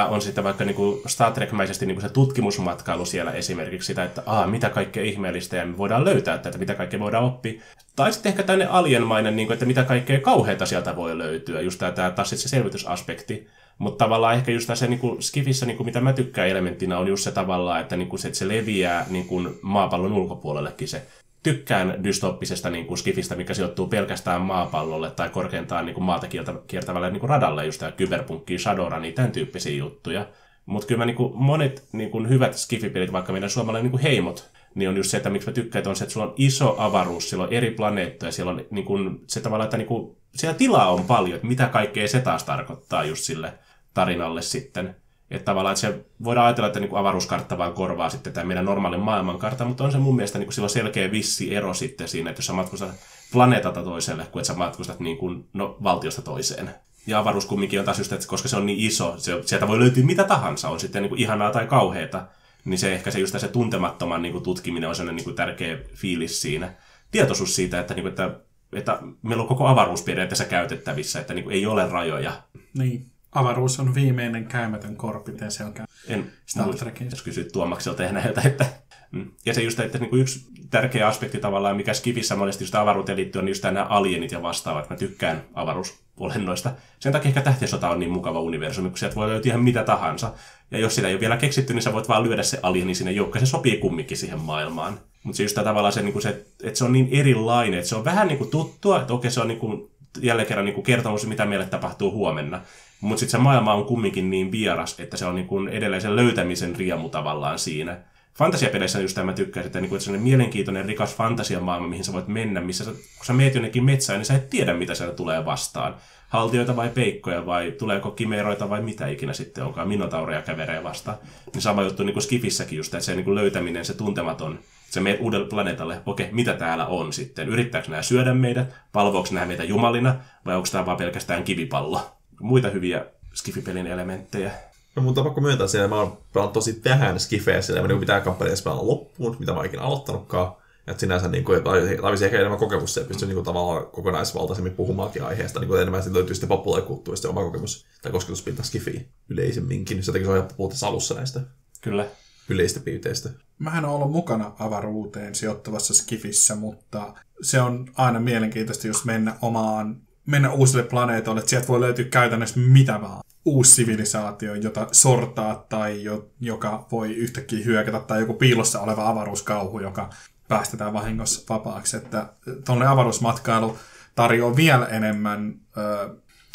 Speaker 1: on sitten vaikka niinku Star Trek-mäisesti niinku se tutkimusmatkailu siellä esimerkiksi sitä, että aa, mitä kaikkea ihmeellistä ja me voidaan löytää tätä, mitä kaikkea voidaan oppia. Tai sitten ehkä tänne alienmainen, niinku, että mitä kaikkea kauheita sieltä voi löytyä, just tämä taas se selvitysaspekti. Mutta tavallaan ehkä just tässä niin Skifissä, niin kuin mitä mä tykkään elementtinä, on just se tavallaan, että, niin kuin se, että se leviää niin kuin maapallon ulkopuolellekin se tykkään dystoppisesta niin kuin skifistä, mikä sijoittuu pelkästään maapallolle tai korkeintaan niin kuin maalta kiertävälle niin kuin radalle, just tämä kyberpunkki, Shadowrun, niin tämän tyyppisiä juttuja. Mutta kyllä mä niin kuin, monet niin kuin hyvät skifipelit, vaikka meidän suomalainen niin kuin heimot, niin on just se, että miksi mä tykkään, on se, että sulla on iso avaruus, siellä on eri planeettoja, siellä on niin kuin, se tavallaan, että niin kuin, siellä tilaa on paljon, että mitä kaikkea se taas tarkoittaa just sille tarinalle sitten. Että tavallaan että se voidaan ajatella, että niin avaruuskartta vaan korvaa sitten tämä meidän normaalin maailmankartta, mutta on se mun mielestä niin kuin, selkeä vissi ero sitten siinä, että jos sä matkustat planeetalta toiselle, kuin että sä matkustat niin kuin, no, valtiosta toiseen. Ja avaruus kumminkin on taas just, että koska se on niin iso, se, sieltä voi löytyä mitä tahansa, on sitten niin kuin ihanaa tai kauheita, niin se ehkä se just se tuntemattoman niin tutkiminen on sellainen niin kuin tärkeä fiilis siinä. Tietoisuus siitä, että, niin kuin, että, että meillä on koko avaruus periaatteessa käytettävissä, että niin kuin ei ole rajoja.
Speaker 3: Niin avaruus on viimeinen käymätön korpi, miten se on.
Speaker 1: En
Speaker 3: Star Trekin.
Speaker 1: jos kysyt Tuomakselta ja näiltä, että mm. ja se just, että niin kuin yksi tärkeä aspekti tavallaan, mikä Skifissä monesti just avaruuteen liittyy, on just nämä alienit ja vastaavat. Mä tykkään avaruusolennoista. Sen takia ehkä tähtiösota on niin mukava universumi, kun sieltä voi löytyä ihan mitä tahansa. Ja jos sitä ei ole vielä keksitty, niin sä voit vaan lyödä se alieni sinne joukkoon. Se sopii kumminkin siihen maailmaan. Mutta se just tavallaan se, niin kuin se, että se on niin erilainen, että se on vähän niin kuin tuttua, että okei se on niin kuin, jälleen kerran niin kuin kertomus, mitä meille tapahtuu huomenna. Mutta sitten se maailma on kumminkin niin vieras, että se on niin edelleen sen löytämisen riemu tavallaan siinä. Fantasiapeleissä just tämä mä tykkäsin, että, niin kuin, että sellainen mielenkiintoinen, rikas fantasiamaailma, mihin sä voit mennä, missä sä, kun sä meet jonnekin metsään, niin sä et tiedä, mitä sieltä tulee vastaan. Haltioita vai peikkoja vai tuleeko kimeroita vai mitä ikinä sitten onkaan, minotaureja käverejä vastaan. Niin sama juttu niin kuin Skifissäkin just, että se niin kuin löytäminen, se tuntematon, se meet uudelle planeetalle, okei, mitä täällä on sitten? Yrittääkö nämä syödä meidät? Palvooko nämä meitä jumalina? Vai onko tämä vaan pelkästään kivipallo? Muita hyviä Skifipelin elementtejä.
Speaker 2: No mun on pakko myöntää siinä, että mä oon pelannut tosi vähän skifejä sillä, mä niin pitää kampanjassa pelata loppuun, mitä mä oon ikinä aloittanutkaan. Että sinänsä niin kuin, tarvitsisi ehkä enemmän kokemusta ja pystyy niin kuin, tavallaan kokonaisvaltaisemmin puhumaankin aiheesta. Niin kuin enemmän sitten löytyy sitten populaarikulttuurista oma kokemus tai kosketuspinta skifiin yleisemminkin. Sen takia se on helppo puhua tässä alussa näistä
Speaker 1: Kyllä.
Speaker 2: yleistä piirteistä.
Speaker 3: Mähän olen ollut mukana avaruuteen sijoittavassa Skifissä, mutta se on aina mielenkiintoista just mennä omaan, mennä uusille planeetoille, että sieltä voi löytyä käytännössä mitä vaan. Uusi sivilisaatio, jota sortaa tai jo, joka voi yhtäkkiä hyökätä, tai joku piilossa oleva avaruuskauhu, joka päästetään vahingossa vapaaksi. Että tuonne avaruusmatkailu tarjoaa vielä enemmän ö,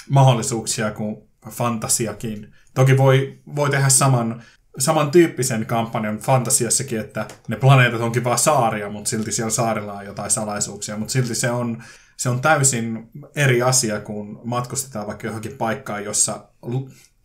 Speaker 3: mahdollisuuksia kuin fantasiakin. Toki voi, voi tehdä saman samantyyppisen kampanjan fantasiassakin, että ne planeetat onkin vaan saaria, mutta silti siellä saarilla on jotain salaisuuksia, mutta silti se on, se on täysin eri asia, kun matkustetaan vaikka johonkin paikkaan, jossa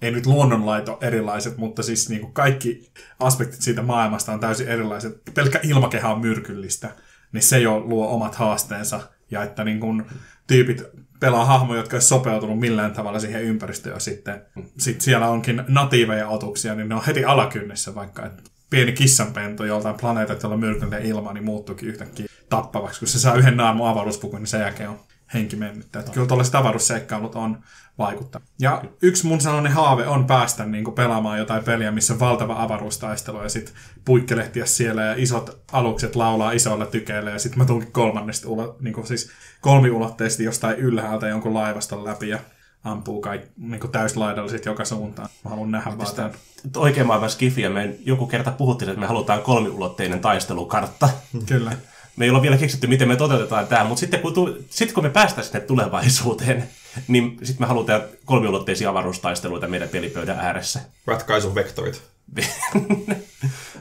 Speaker 3: ei nyt luonnonlait ole erilaiset, mutta siis niin kuin kaikki aspektit siitä maailmasta on täysin erilaiset. Pelkkä ilmakehä on myrkyllistä, niin se jo luo omat haasteensa. Ja että niin kuin tyypit pelaa hahmoja, jotka ei sopeutunut millään tavalla siihen ympäristöön. Sitten sit siellä onkin natiiveja otuksia, niin ne on heti alakynnessä vaikka. Että pieni kissanpento joltain planeetat, jolla myrkyllinen ilma, niin muuttuukin yhtäkkiä tappavaksi. Kun se saa yhden naamun avaruuspukun, niin sen jälkeen on henki mennyt. Että kyllä tuollaiset avaruusseikkailut on vaikuttanut. Ja yksi mun sellainen haave on päästä niin kuin pelaamaan jotain peliä, missä on valtava avaruustaistelu ja sitten puikkelehtiä siellä ja isot alukset laulaa isoilla tykeillä ja sitten mä tuunkin kolmannesta ulo, niin kuin siis kolmiulotteisesti jostain ylhäältä jonkun laivaston läpi ja ampuu kaikki niin täyslaidalla sit joka suuntaan. Mä haluan nähdä vaan tämän.
Speaker 1: Oikein maailman skifiä. Me joku kerta puhuttiin, että me halutaan kolmiulotteinen taistelukartta.
Speaker 3: Kyllä.
Speaker 1: Me ei ole vielä keksitty, miten me toteutetaan tämä, mutta sitten kun, tu- sitten kun me päästään sinne tulevaisuuteen, *laughs* niin sitten me halutaan kolmiulotteisia avaruustaisteluita meidän pelipöydän ääressä.
Speaker 2: Ratkaisun vektorit. *laughs*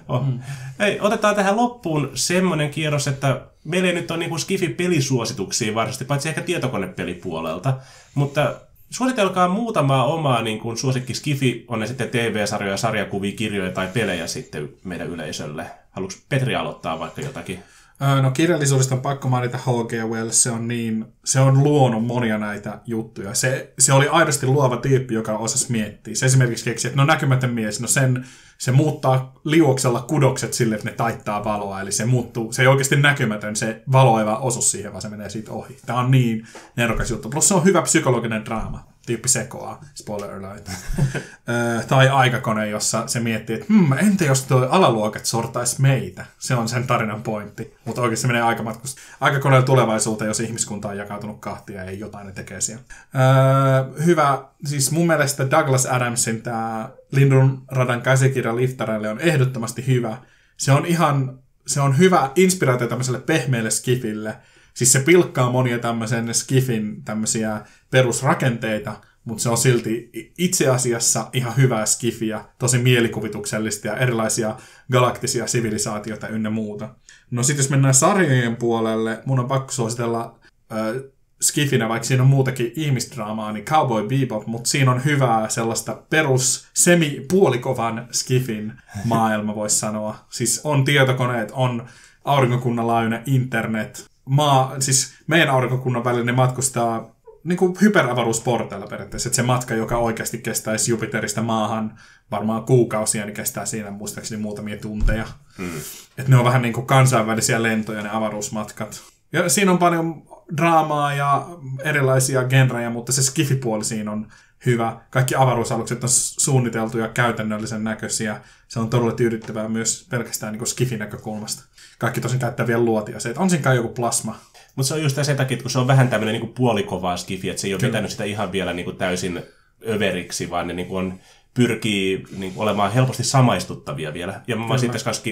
Speaker 1: oh. Hei, otetaan tähän loppuun semmoinen kierros, että meillä ei nyt ole niinku Skifi-pelisuosituksia varsinaisesti, paitsi ehkä tietokonepelipuolelta, mutta suositelkaa muutamaa omaa niin kuin suosikki Skifi, on ne sitten TV-sarjoja, sarjakuvia, kirjoja tai pelejä sitten meidän yleisölle. Haluatko Petri aloittaa vaikka jotakin?
Speaker 3: No kirjallisuudesta on pakko mainita H.G. Wells, se on, niin, se on luonut monia näitä juttuja. Se, se oli aidosti luova tyyppi, joka osasi miettiä. Se esimerkiksi keksi, että no näkymätön mies, no sen, se muuttaa liuoksella kudokset sille, että ne taittaa valoa. Eli se muuttuu, se ei oikeasti näkymätön, se valo ei vaan osu siihen, vaan se menee siitä ohi. Tämä on niin nerokas juttu. Plus se on hyvä psykologinen draama. Tyyppi sekoaa, spoiler alert. Tai aikakone, jossa se miettii, että hmm, entä jos tuo alaluokat sortaisi meitä? Se on sen tarinan pointti. Mutta oikeasti se menee aikamatkusta. Aikakoneella tulevaisuuteen, jos ihmiskunta on jakautunut kahtia ja ei jotain ne tekee siellä. Öö, hyvä, siis mun mielestä Douglas Adamsin tämä Lindun radan käsikirja liftareille on ehdottomasti hyvä. Se on ihan, se on hyvä inspiraatio tämmöiselle pehmeälle skifille. Siis se pilkkaa monia tämmöisen skifin tämmöisiä perusrakenteita, mutta se on silti itse asiassa ihan hyvää skifiä, tosi mielikuvituksellista ja erilaisia galaktisia sivilisaatioita ynnä muuta. No sitten jos mennään sarjojen puolelle, mun on pakko suositella äh, skifinä, vaikka siinä on muutakin ihmisdraamaa, niin Cowboy Bebop, mutta siinä on hyvää sellaista perus semi-puolikovan skifin maailma, voisi sanoa. Siis on tietokoneet, on aurinkokunnan internet, maa, siis meidän aurinkokunnan välillä ne matkustaa niin kuin hyperavaruusporteilla periaatteessa, että se matka, joka oikeasti kestäisi Jupiterista maahan varmaan kuukausia, niin kestää siinä muistaakseni muutamia tunteja. Mm. Että ne on vähän niin kuin kansainvälisiä lentoja, ne avaruusmatkat. Ja siinä on paljon draamaa ja erilaisia genrejä, mutta se skifipuoli siinä on hyvä. Kaikki avaruusalukset on suunniteltu ja käytännöllisen näköisiä. Se on todella tyydyttävää myös pelkästään niin Skifin näkökulmasta. Kaikki tosin käyttää vielä luotia. Se, että on siinä kai joku plasma.
Speaker 1: Mutta se on just sen takia, että kun se on vähän tämmöinen niin puolikovaa skifi, että se ei ole vetänyt sitä ihan vielä niin kuin täysin överiksi, vaan ne niin kuin on, pyrkii niin olemaan helposti samaistuttavia vielä. Ja mä olisin tässä kanssa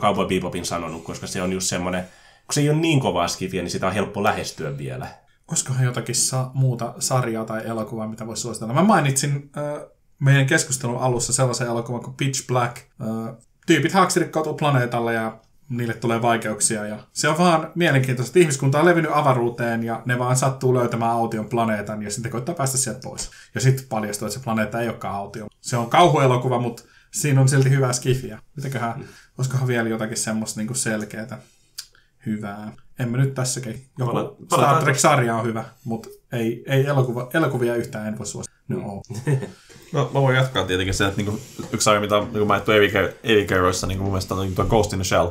Speaker 1: Cowboy Bebopin sanonut, koska se on just semmoinen, kun se ei ole niin kovaa skifiä, niin sitä on helppo lähestyä vielä.
Speaker 3: Olisikohan jotakin sa- muuta sarjaa tai elokuvaa, mitä voisi suositella? Mä mainitsin äh, meidän keskustelun alussa sellaisen elokuvan kuin Pitch Black. Äh, tyypit haaksirikkautuu planeetalle ja niille tulee vaikeuksia. Ja se on vaan mielenkiintoista, että ihmiskunta on levinnyt avaruuteen ja ne vaan sattuu löytämään aution planeetan ja sitten koittaa päästä sieltä pois. Ja sitten paljastuu, että se planeetta ei olekaan autio. Se on kauhuelokuva, mutta siinä on silti hyvää skifiä. Mitäköhän, mm. olisikohan vielä jotakin semmoista niin selkeää hyvää. En mä nyt tässäkin. Joku Pala, Star Trek-sarja on hyvä, mutta ei, ei elokuva, elokuvia yhtään en voi suosittaa. No. *laughs*
Speaker 2: no, mä voin jatkaa tietenkin se, että niinku, yksi sarja, mitä niin mä ajattelin Evicaroissa, niin mun mielestä on niin Ghost in the Shell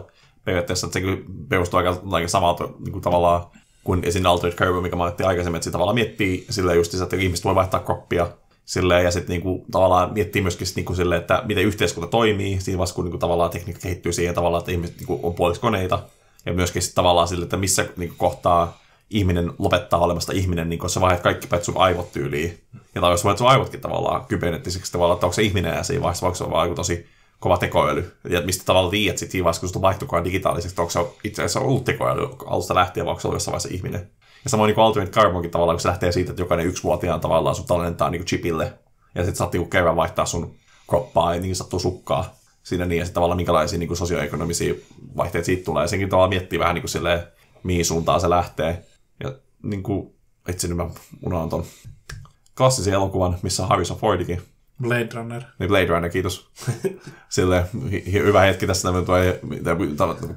Speaker 2: periaatteessa, että se perustuu aika, aika samalta niin kuin tavallaan kuin esim. Altered Carbon, mikä mainittiin aikaisemmin, että se tavallaan miettii silleen just, että ihmiset voi vaihtaa kroppia silleen, ja sitten niinku, tavallaan miettii myöskin niinku, silleen, että miten yhteiskunta toimii, siinä vaiheessa kun niinku, tavallaan tekniikka kehittyy siihen tavallaan, että ihmiset niinku, on puoliksi koneita, ja myöskin sit, tavallaan sille, että missä niinku, kohtaa ihminen lopettaa olemasta ihminen, niin kun sä vaihdat kaikki päät sun aivot tyyliin. Ja tai jos vaihdat sun aivotkin tavallaan kyberneettisiksi tavallaan, että onko se ihminen ja siinä vaiheessa, vaikka se on vaan tosi kova tekoäly. Ja mistä tavalla tiedät sitten siinä vaiheessa, kun se vaihtokohan digitaaliseksi, onko se itse asiassa ollut tekoäly alusta lähtien, vai onko se ollut jossain vaiheessa ihminen. Ja samoin niin Ultimate Carbonkin tavallaan, kun se lähtee siitä, että jokainen yksivuotiaan tavallaan sun tallentaa niin chipille, ja sitten saat niin kerran vaihtaa sun kroppaa, ja niin sattuu sukkaa siinä niin, ja sitten tavallaan minkälaisia niin sosioekonomisia vaihteita siitä tulee. Ja senkin tavallaan miettii vähän niin kuin silleen, mihin suuntaan se lähtee. Ja niin kuin, itse nyt mä unohan ton klassisen elokuvan, missä on Harrison Fordikin,
Speaker 3: Blade Runner.
Speaker 2: Niin Blade Runner, kiitos. *laughs* Sille hyvä hetki tässä, tuo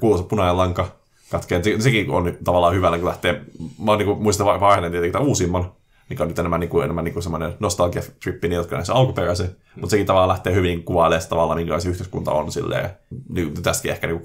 Speaker 2: kuuluisa punainen lanka katkeen. Se, sekin on tavallaan hyvä, kun lähtee, mä oon niin muistan vaihden tietenkin tämän uusimman, mikä on nyt enemmän, niin kuin, enemmän niin kuin semmoinen nostalgia-trippi niin, jotka näissä alkuperäisen, mm. mutta sekin tavallaan lähtee hyvin kuvailemaan tavallaan, minkälaisia yhteiskunta on silleen, niin, tästäkin ehkä niin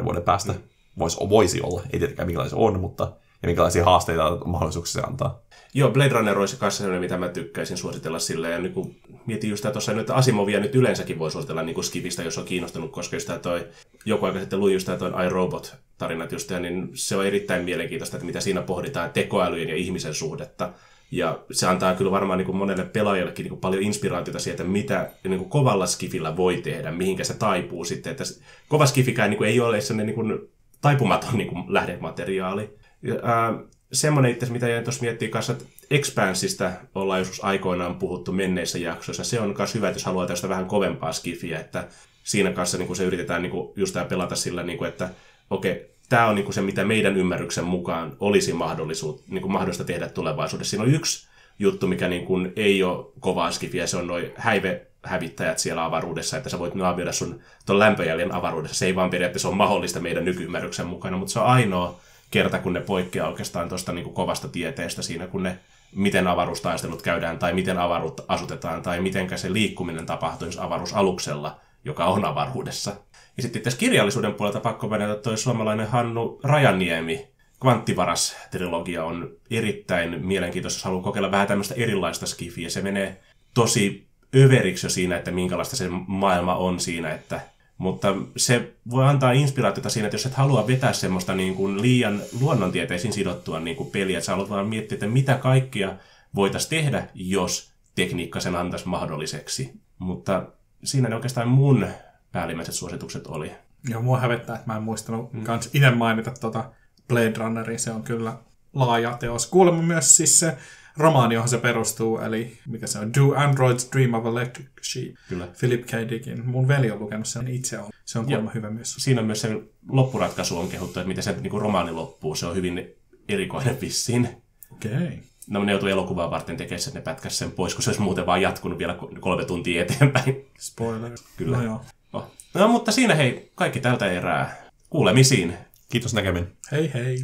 Speaker 2: 60-40 vuoden päästä mm. voisi, voisi olla, ei tietenkään minkälaisia on, mutta ja minkälaisia haasteita mahdollisuuksia se antaa.
Speaker 1: Joo, Blade Runner olisi kanssa sellainen, mitä mä tykkäisin suositella silleen. Ja niin mietin just tuossa nyt Asimovia nyt yleensäkin voi suositella niin kuin Skivistä, jos on kiinnostunut, koska just toi, joku aika sitten luin just toi iRobot tarinat just, ja niin se on erittäin mielenkiintoista, että mitä siinä pohditaan tekoälyjen ja ihmisen suhdetta. Ja se antaa kyllä varmaan niin kuin monelle pelaajallekin niin kuin paljon inspiraatiota siitä, mitä niin kuin kovalla skifillä voi tehdä, mihinkä se taipuu sitten. Että kova skifikään niin kuin ei ole sellainen niin kuin taipumaton niin kuin lähdemateriaali. Ja, ää, semmoinen itse, mitä jäin tuossa miettii kanssa, että Expansista ollaan joskus aikoinaan puhuttu menneissä jaksoissa. Se on myös hyvä, että jos haluaa tästä vähän kovempaa skifiä, että siinä kanssa niin kuin se yritetään niin kuin just tämä pelata sillä, niin kuin, että okei, okay, tämä on niin kuin se, mitä meidän ymmärryksen mukaan olisi mahdollisuus, niin kuin mahdollista tehdä tulevaisuudessa. Siinä on yksi juttu, mikä niin kuin ei ole kovaa skifiä, se on noin häive hävittäjät siellä avaruudessa, että sä voit naavioida sun tuon lämpöjäljen avaruudessa. Se ei vaan periaatteessa ole mahdollista meidän nykyymmärryksen mukana, mutta se on ainoa kerta, kun ne poikkeaa oikeastaan tuosta niin kovasta tieteestä siinä, kun ne miten avaruustaistelut käydään, tai miten avaruutta asutetaan, tai miten se liikkuminen tapahtuu avaruusaluksella, joka on avaruudessa. Ja sitten tässä kirjallisuuden puolelta pakko mennä, toi suomalainen Hannu Rajaniemi, Kvanttivaras-trilogia on erittäin mielenkiintoista, jos haluaa kokeilla vähän tämmöistä erilaista skifiä. Se menee tosi överiksi jo siinä, että minkälaista se maailma on siinä, että mutta se voi antaa inspiraatiota siinä, että jos et halua vetää semmoista niin kuin liian luonnontieteisiin sidottua niin kuin peliä, että sä haluat vaan miettiä, että mitä kaikkia voitaisiin tehdä, jos tekniikka sen antaisi mahdolliseksi. Mutta siinä ne oikeastaan mun päällimmäiset suositukset oli.
Speaker 3: Joo, mua hävettää, että mä en muistanut mm. kans itse mainita tuota Blade Runneria. Se on kyllä laaja teos. Kuulemma myös siis se romaani, johon se perustuu, eli mikä se on, Do Androids Dream of Electric Sheep. Kyllä. Philip K. Dickin. Mun veli on lukenut sen itse on. Se on kuulemma hyvä myös.
Speaker 1: Siinä on myös se loppuratkaisu on kehuttu, että miten se niin kuin romaani loppuu. Se on hyvin erikoinen vissiin.
Speaker 3: Okei. Okay.
Speaker 1: No ne joutui elokuvaa varten tekemään sen, ne pätkäs sen pois, kun se olisi muuten vaan jatkunut vielä kolme tuntia eteenpäin.
Speaker 3: Spoiler.
Speaker 1: Kyllä. No joo. Oh. No mutta siinä hei, kaikki tältä erää. Kuulemisiin.
Speaker 2: Kiitos näkemin.
Speaker 3: Hei hei.